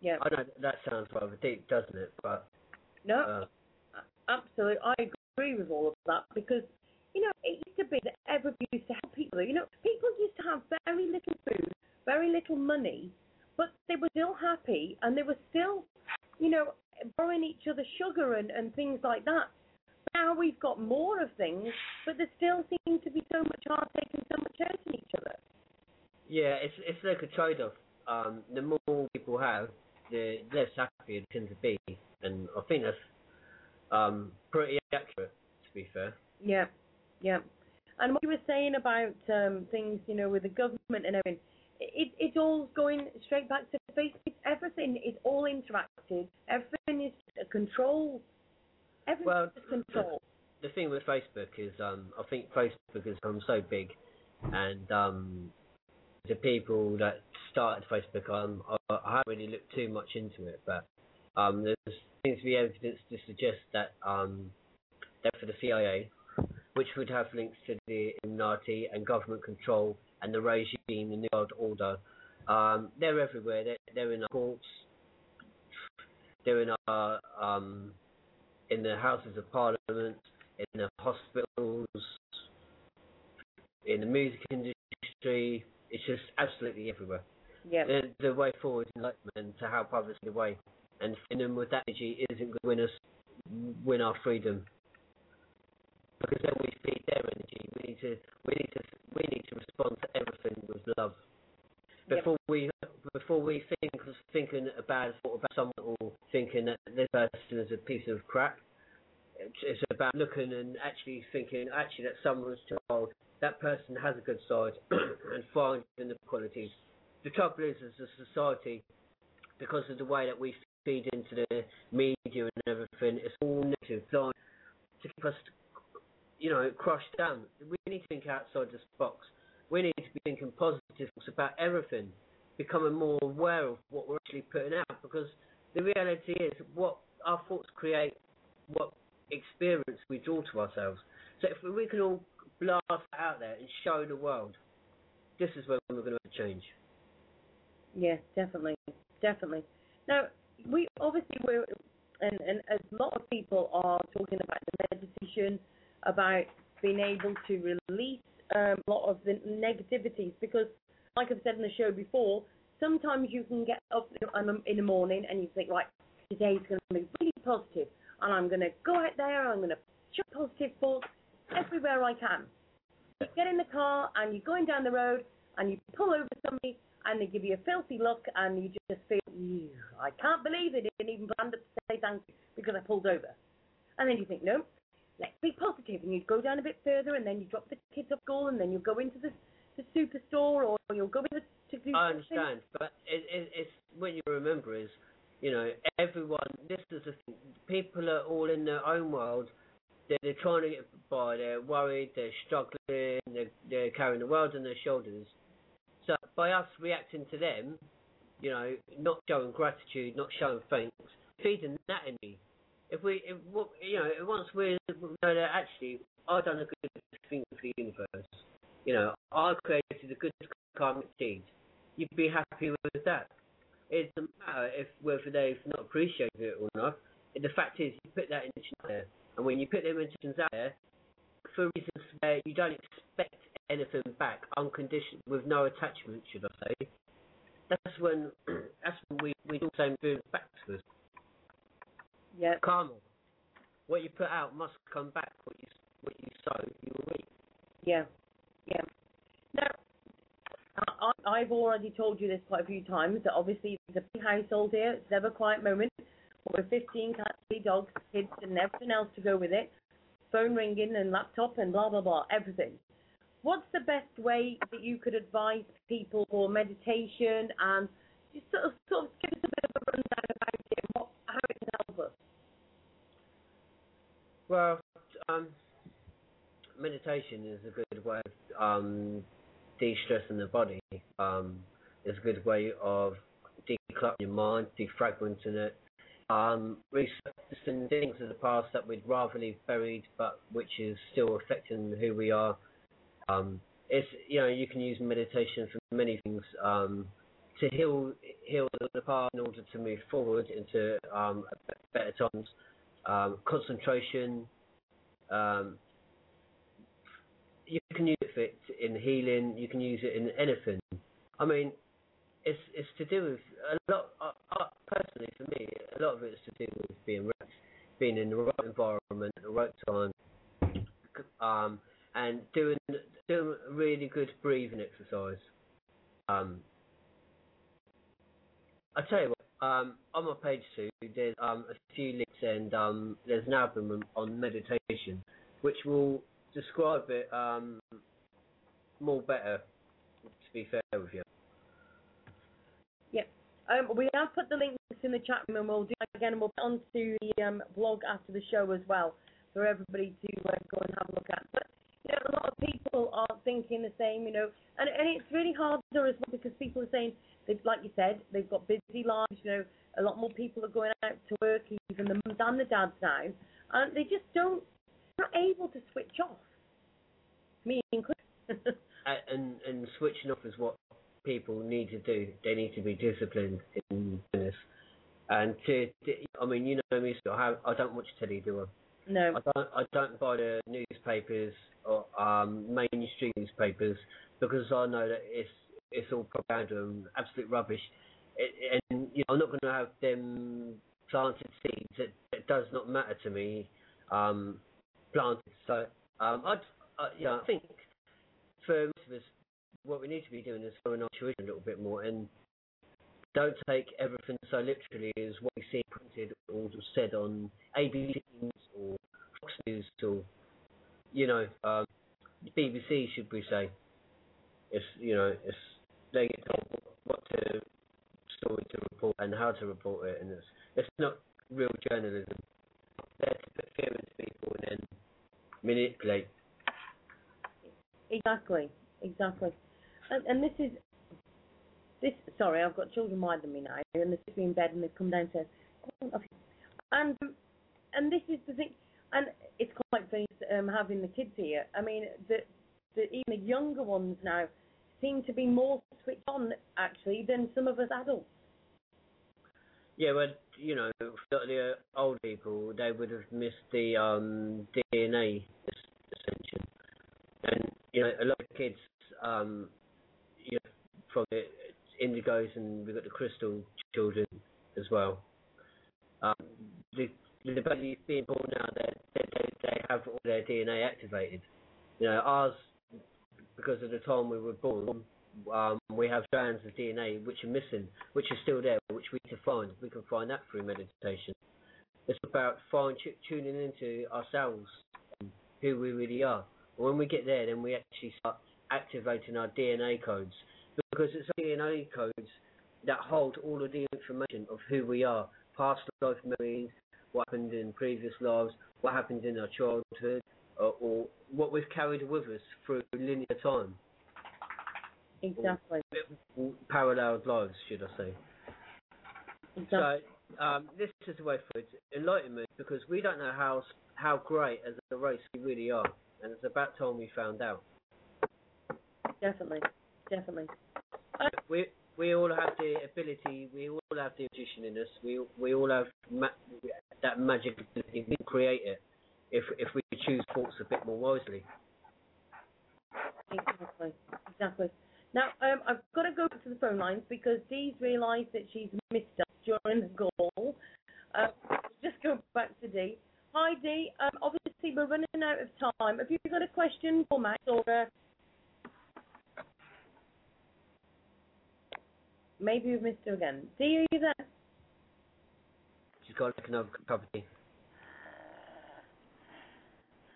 Yeah. I know that sounds rather deep, doesn't it? But No, uh, absolutely. I agree with all of that because, you know, it used to be that everybody used to help people. You know, people used to have very little food, very little money, but they were still happy and they were still, you know, borrowing each other sugar and, and things like that. Now we've got more of things, but there still seems to be so much heartache and so much hurting each other. yeah, it's it's like a trade-off. Um, the more people have, the less happy it tends to be, and I think that's um pretty accurate. To be fair. Yeah, yeah. And what you were saying about um, things, you know, with the government and everything, it, it's all going straight back to Facebook. Everything is all interactive. Everything is a control. Everything Well, is control. the thing with Facebook is, um, I think Facebook has become so big, and um, the people that started Facebook, um, I, I haven't really looked too much into it, but um, there seems to be evidence to suggest that um, that for the CIA, which would have links to the Illuminati and government control and the regime the world order, um, they're everywhere. They're, they're in our courts, they're in our um, in the Houses of Parliament, in the hospitals, in the music industry. It's just absolutely everywhere. Yeah, The, the way forward is enlightenment to help others in the way. And filling them with that energy isn't going to win us, win our freedom. Because then we feed their energy. We need to, we need to, we need to respond to everything with love. Yep. Before we, before we think of thinking a bad thought about someone or thinking that this person is a piece of crap, it's, it's about looking and actually thinking, actually, that someone's child, that person has a good side, and finding the qualities. The trouble is, as a society, because of the way that we feed into the media and everything, it's all negative, designed to keep us, you know, crushed down. We need to think outside this box. We need to be thinking positive about everything, becoming more aware of what we're actually putting out, because the reality is, what our thoughts create, what experience we draw to ourselves. So if we can all blast out there and show the world, this is where we're going to change. yeah, definitely, definitely. Now, we obviously we're, and and a lot of people are talking about the meditation, about being able to release um, a lot of the negativities because, like I've said in the show before, sometimes you can get up in- the morning and you think, right, today's going to be really positive, and I'm going to go out there I'm going to shove positive thoughts everywhere I can. You get in the car and you're going down the road and you pull over somebody and they give you a filthy look and you just feel, I can't believe they didn't even up to say thank you because I pulled over. And then you think, no, let's be. And you go down a bit further and then you drop the kids off school and then you'll go into the, the superstore or you'll go into to do I something. understand, but it, it, it's what you remember is, you know, everyone. This is the thing. People are all in their own world. They're, they're trying to get by. They're worried. They're struggling. They're, they're carrying the world on their shoulders. So by us reacting to them, you know, not showing gratitude, not showing thanks, feeding that energy. If we, if, you know, once we know that actually I've done a good thing for the universe, you know, I created a good karmic deed, you'd be happy with that. It doesn't matter if whether they've not appreciated it or not. The fact is, you put that intention out there, and when you put the intentions out there, for reasons where you don't expect anything back, unconditional, with no attachment, should I say, that's when that's when we we do the same back to us. Yeah, Karma. What you put out must come back. What you what you sow, you will reap. yeah, yeah. Now, I, I've already told you this quite a few times that obviously it's a big household here. It's never a quiet moment. With 15 cats, three dogs, kids, and everything else to go with it. Phone ringing and laptop and blah blah blah, everything. What's the best way that you could advise people for meditation and just sort of sort of give us a bit of a rundown about it and what, how it can help us? Well, um, meditation is a good way of um, de-stressing the body. Um, it's a good way of decluttering your mind, defragmenting it, um, resurfacing things of the past that we'd rather leave buried, but which is still affecting who we are. Um, it's you know you can use meditation for many things um, to heal heal the past in order to move forward into um, better times. Um, concentration. Um, you can use it in healing. You can use it in anything. I mean, it's it's to do with a lot. Uh, uh, personally, for me, a lot of it is to do with being being in the right environment at the right time, um, and doing doing really good breathing exercise. Um, I tell you what, um, on my page too, there's um, a few links and um, there's an album on meditation, which will describe it um, more better. To be fair with you. Um, we have put the links in the chat room, and we'll do that again, and we'll put onto the um, blog after the show as well for everybody to uh, go and have a look at. But know, a lot of people are thinking the same, you know, and and it's really hard as well because people are saying they've, like you said, they've got busy lives. You know, a lot more people are going out to work, even the mums and the dads now, and they just don't, not able to switch off. Me included. and and switching off is what people need to do. They need to be disciplined in this. And to, to I mean, you know me, so I, I don't watch telly, do I? No. I don't. I don't buy the newspapers or um, mainstream newspapers because I know that it's it's all propaganda and absolute rubbish. It, and you know, I'm not going to have them planted seeds. It, it does not matter to me. Um, planted. So um, I'd, uh, yeah, I think for most of us, what we need to be doing is following our tuition a little bit more and don't take everything so literally as what we see printed or said on ABC or Fox News or you know um, BBC should we say. If you know if they get told what to story to report and how to report it and it's it's not real journalism. They're to put fear into people and then manipulate. Exactly, exactly. And, and this is this. Sorry, I've got children minding me now, and they're sitting in bed and they've come downstairs. And and this is the thing, and it's quite funny um, having the kids here. I mean, the, the even the younger ones now seem to be more switched on actually than some of us adults. Yeah, well, you know, for the old people, they would have missed the um, DNA ascension, and you know, a lot of kids, um, you know, from the indigos, and we've got the crystal children as well. Um, the the babies being born now, they they have all their DNA activated. You know, ours because of the time we were born, um, we have strands of DNA which are missing, which are still there, which we can find. We can find that through meditation. It's about fine tuning into ourselves, who we really are. When we get there, then we actually start activating our DNA codes because it's DNA codes that hold all of the information of who we are, past life memories, what happened in previous lives, what happened in our childhood, or, or what we've carried with us through linear time. Exactly. Or parallel lives, should I say. exactly. So um, this is the way for it. Enlightenment, because we don't know how how great as a race we really are, and it's about time we found out. Definitely, definitely. We we all have the ability. We all have the magician in us. We we all have ma- that magic ability. We can create it if if we choose thoughts a bit more wisely. Exactly, exactly. Now, um, I've got to go to the phone lines because Dee's realised that she's missed us during the call. Uh, just go back to Dee. Hi, Dee. Um, obviously, we're running out of time. Have you got a question for Max or uh, maybe we've missed her again? Dee, are you there? She's got like another cup of tea.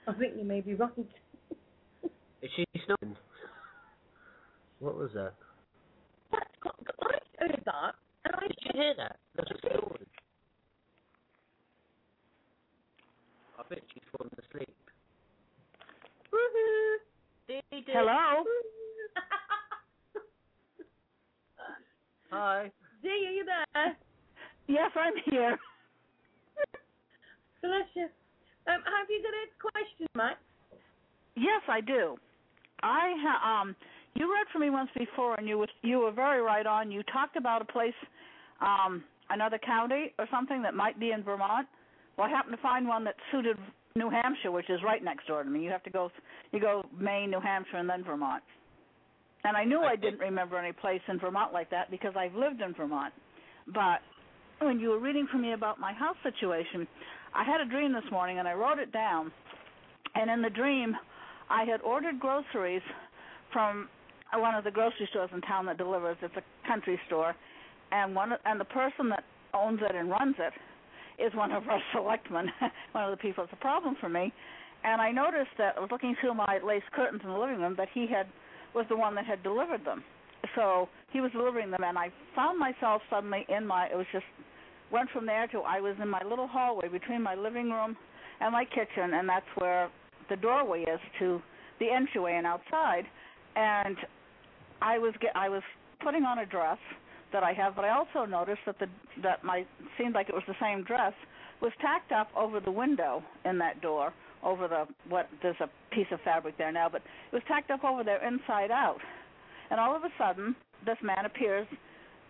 I think you may be right. Is she snoring? What was that? I heard that, and I Did you hear that? That's a snoring. I bet she's fallen asleep. Woohoo! Dee dee. Hello. Hi. Dee, are you there? Yes, I'm here. Bless you. Um, have you got a question, Max? Yes, I do. I ha- um you read for me once before and you was you were very right on. You talked about a place um another county or something that might be in Vermont. Well, I happened to find one that suited New Hampshire, which is right next door to me. You have to go you go Maine, New Hampshire and then Vermont. And I knew I didn't remember any place in Vermont like that because I've lived in Vermont. But when you were reading for me about my house situation, I had a dream this morning and I wrote it down. And in the dream, I had ordered groceries from one of the grocery stores in town that delivers. It's a country store, and one and the person that owns it and runs it is one of our selectmen, one of the people that's a problem for me. And I noticed that I was looking through my lace curtains in the living room that he had was the one that had delivered them. So he was delivering them, and I found myself suddenly in my. It was just went from there to I was in my little hallway between my living room and my kitchen, and that's where the doorway is to the entryway and outside. And I was get, I was putting on a dress that I have, but I also noticed that the that my seemed like it was the same dress was tacked up over the window in that door over the what there's a piece of fabric there now, but it was tacked up over there inside out. And all of a sudden, this man appears,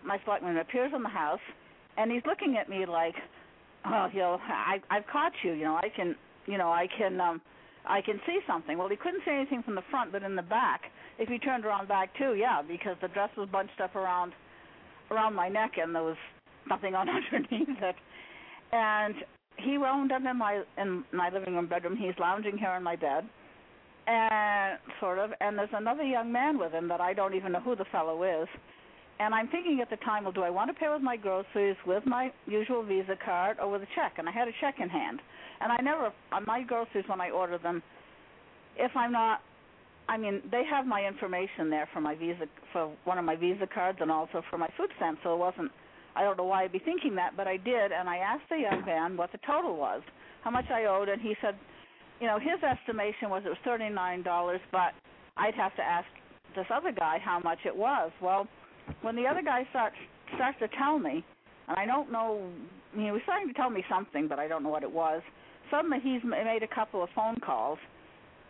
my selectman appears in the house, and he's looking at me like, oh, you know, I I've caught you. You know, I can, you know, I can, um, I can see something. Well, he couldn't see anything from the front, but in the back, if he turned around back too, yeah, because the dress was bunched up around, around my neck, and there was nothing on underneath it. And he wound up in my in my living room bedroom. He's lounging here in my bed, and sort of. And there's another young man with him that I don't even know who the fellow is. And I'm thinking at the time, well, do I want to pay with my groceries with my usual Visa card or with a check? And I had a check in hand. And I never on my groceries when I order them, if I'm not, I mean, they have my information there for my Visa for one of my Visa cards and also for my food stamp. So it wasn't I don't know why I'd be thinking that, but I did, and I asked the young man what the total was, how much I owed, and he said, you know, his estimation was it was thirty nine dollars, but I'd have to ask this other guy how much it was. Well, when the other guy starts starts to tell me, and I don't know, he was starting to tell me something, but I don't know what it was. Suddenly, he's made a couple of phone calls,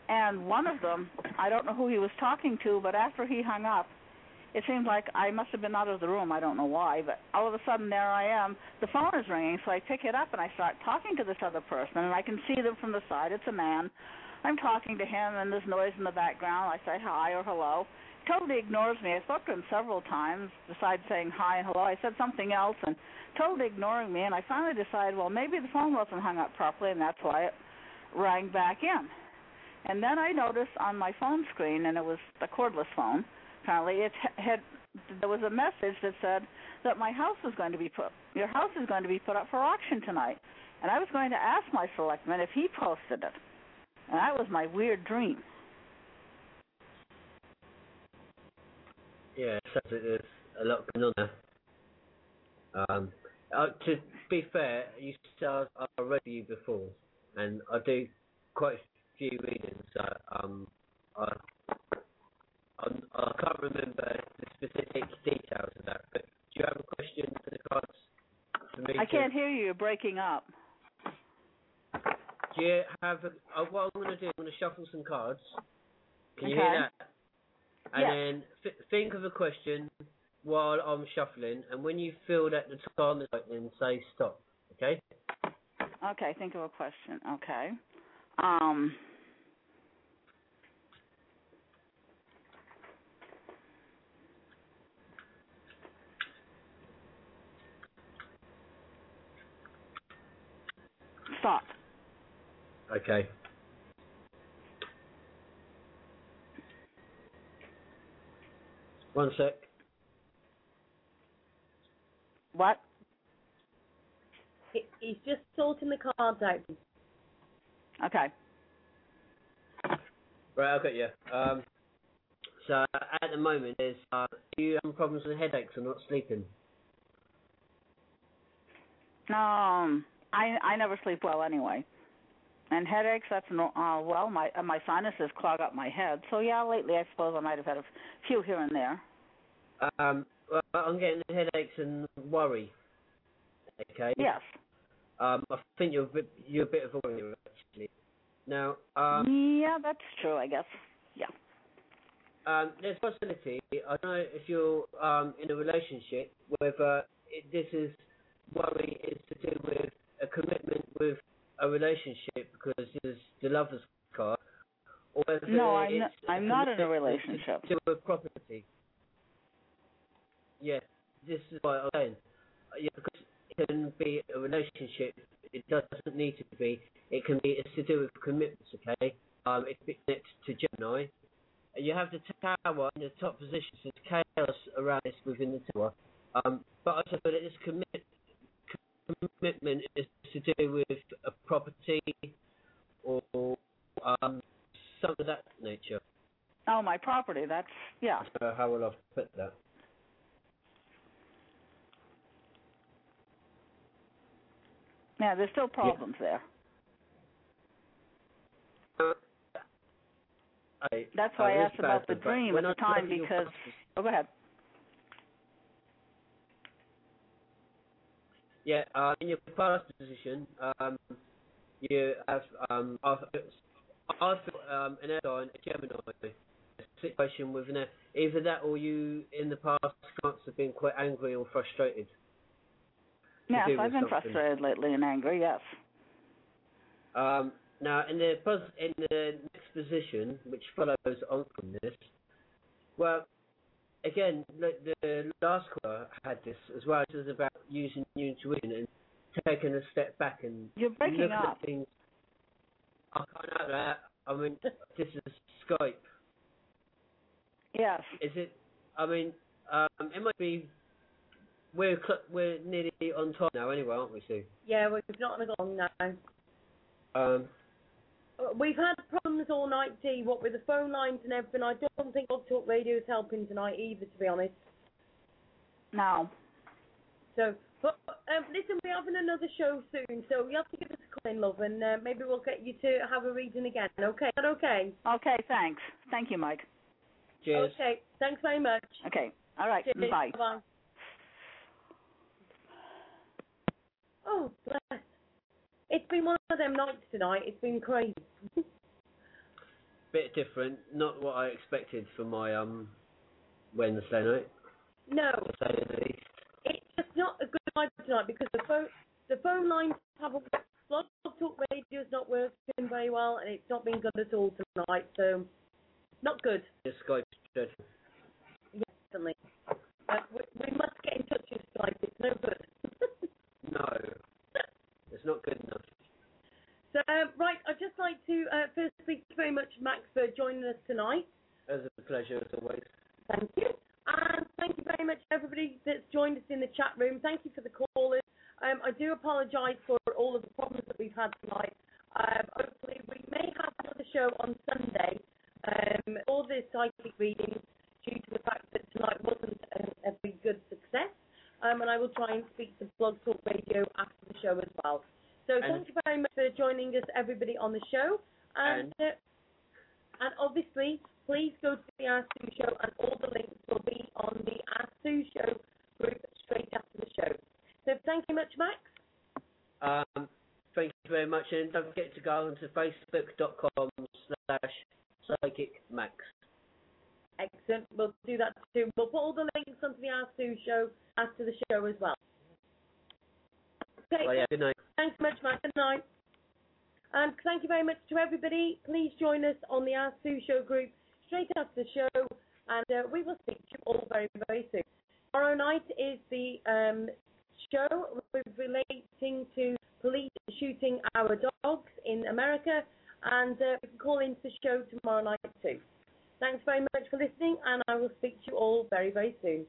and one of them, I don't know who he was talking to, but after he hung up, it seems like I must have been out of the room. I don't know why, but all of a sudden there I am. The phone is ringing, so I pick it up and I start talking to this other person, and I can see them from the side. It's a man. I'm talking to him, and there's noise in the background. I say hi or hello. He totally ignores me. I spoke to him several times. Besides saying hi and hello, I said something else, and totally ignoring me. And I finally decided, well, maybe the phone wasn't hung up properly, and that's why it rang back in. And then I noticed on my phone screen, and it was a cordless phone apparently it had there was a message that said that my house was going to be put your house is going to be put up for auction tonight. And i was going to ask my selectman if he posted it. And that was my weird dream. Yeah so there's a lot going on there. Um uh, to be fair you said i read you before and i do quite a few readings that um I I'm, I can't remember the specific details of that, but do you have a question for the cards? For I can't hear you. You're breaking up. Do you have a, uh, what I'm going to do? I'm going to shuffle some cards. Can you hear that? And then th- think of a question while I'm shuffling, and when you feel that the time is right, then say stop. Okay? Okay, think of a question. Okay. Um Stop. Okay. One sec. What? He, he's just sorting the cards out. Okay. Right, I've got you. Um, so at the moment, there's uh, do you have problems with headaches or not sleeping? Um, I I never sleep well anyway, and headaches. That's no. Uh, well, my uh, my sinuses clog up my head. So yeah, lately I suppose I might have had a few here and there. Um, well, I'm getting headaches and worry. Okay. Yes. Um, I think you're a bit, you're a bit of a worrier actually. Now, um, yeah, that's true. I guess. Yeah. um, there's a possibility. I don't know if you're um, in a relationship whether it, this is worry is to do with a commitment with a relationship because it's the lover's card, or No, I'm it's not- I'm not in a relationship. to with property. Yeah, this is what I'm saying. Yeah, because it can be a relationship. It doesn't need to be. It can be. It's to do with commitments. Okay. Um, it connects to Gemini. You have the tower in the top position, so there's chaos around this within the tower. Um, but I said that this commit, commitment is to do with a property or um, something of that nature. Oh, my property. That's yeah. So how will I put that? Yeah, there's still problems there. I, That's why I uh, asked about the dream at the time look at your because. Oh, go ahead. Yeah, uh, in your past position, um, you have um, I've, I've um, an air sign, a Gemini, a situation with an air, either that or you in the past months have been quite angry or frustrated. Yes, I've been something. frustrated lately and angry. Yes. Um, now, in the in the next position, which follows on from this, well, again, the, the last caller had this as well. It was about using your intuition and taking a step back and You're breaking looking up. at things. I can't know that. I mean, this is Skype. Yes. Is it? I mean, um, it might be. We're cl- we're nearly on time now, anyway, aren't we, Sue? Yeah, we've not gone long now. Um, We've had problems all night, Dee, what with the phone lines and everything. I don't think Blog Talk Radio is helping tonight either, to be honest. No. So, but um, listen, we're having another show soon, so you have to give us a call in, love, and uh, maybe we'll get you to have a reading again. Okay? Is that okay? Okay. Thanks. Thank you, Mike. cheers. Okay. Thanks very much. Okay. All right. Cheers. Bye. Bye. Oh, bless. It's been one of them nights tonight. It's been crazy. Bit different, not what I expected for my um Wednesday night. no, To say the least. it's just not a good night tonight because the phone the phone lines haven't Blog Talk Radio's not working very well and it's not been good at all tonight. So, not good. The Skype dreadful. Yes, definitely. Uh, we, we must get in touch with Skype. It's no good. No, it's not good enough. so, um, right, I'd just like to uh, first thank you very much, Max, for joining us tonight. It was a pleasure as always. Thank you. And thank you very much, everybody that's joined us in the chat room. Thank you for the callers. Um, I do apologise for all of the problems that we've had tonight. Um, hopefully, we may have another show on Sunday. Um, all the psychic readings, due to the fact that tonight wasn't a, a very good success. Um, and I will try and speak to Blog Talk Radio after the show as well. So And- thank you very much for joining us, everybody, on the show. And, uh, and obviously, please go to the Ask Sue show, and all the links will be on the Ask Sue show group straight after the show. So thank you much, Max. Um, thank you very much, and don't forget to go onto facebook.com slash psychicmax. Excellent. We'll do that too. We'll put all the links onto the Ask Sue show after the show as well. Okay. Well, yeah, good night. Thanks much, Matt. Good night. And thank you very much to everybody. Please join us on the Ask Sue Show group straight after the show, and uh, we will speak to you all very, very soon. Tomorrow night is the um, show relating to police shooting our dogs in America, and uh, can call into the show tomorrow night too. Thanks very much for listening, and I will speak to you all very, very soon.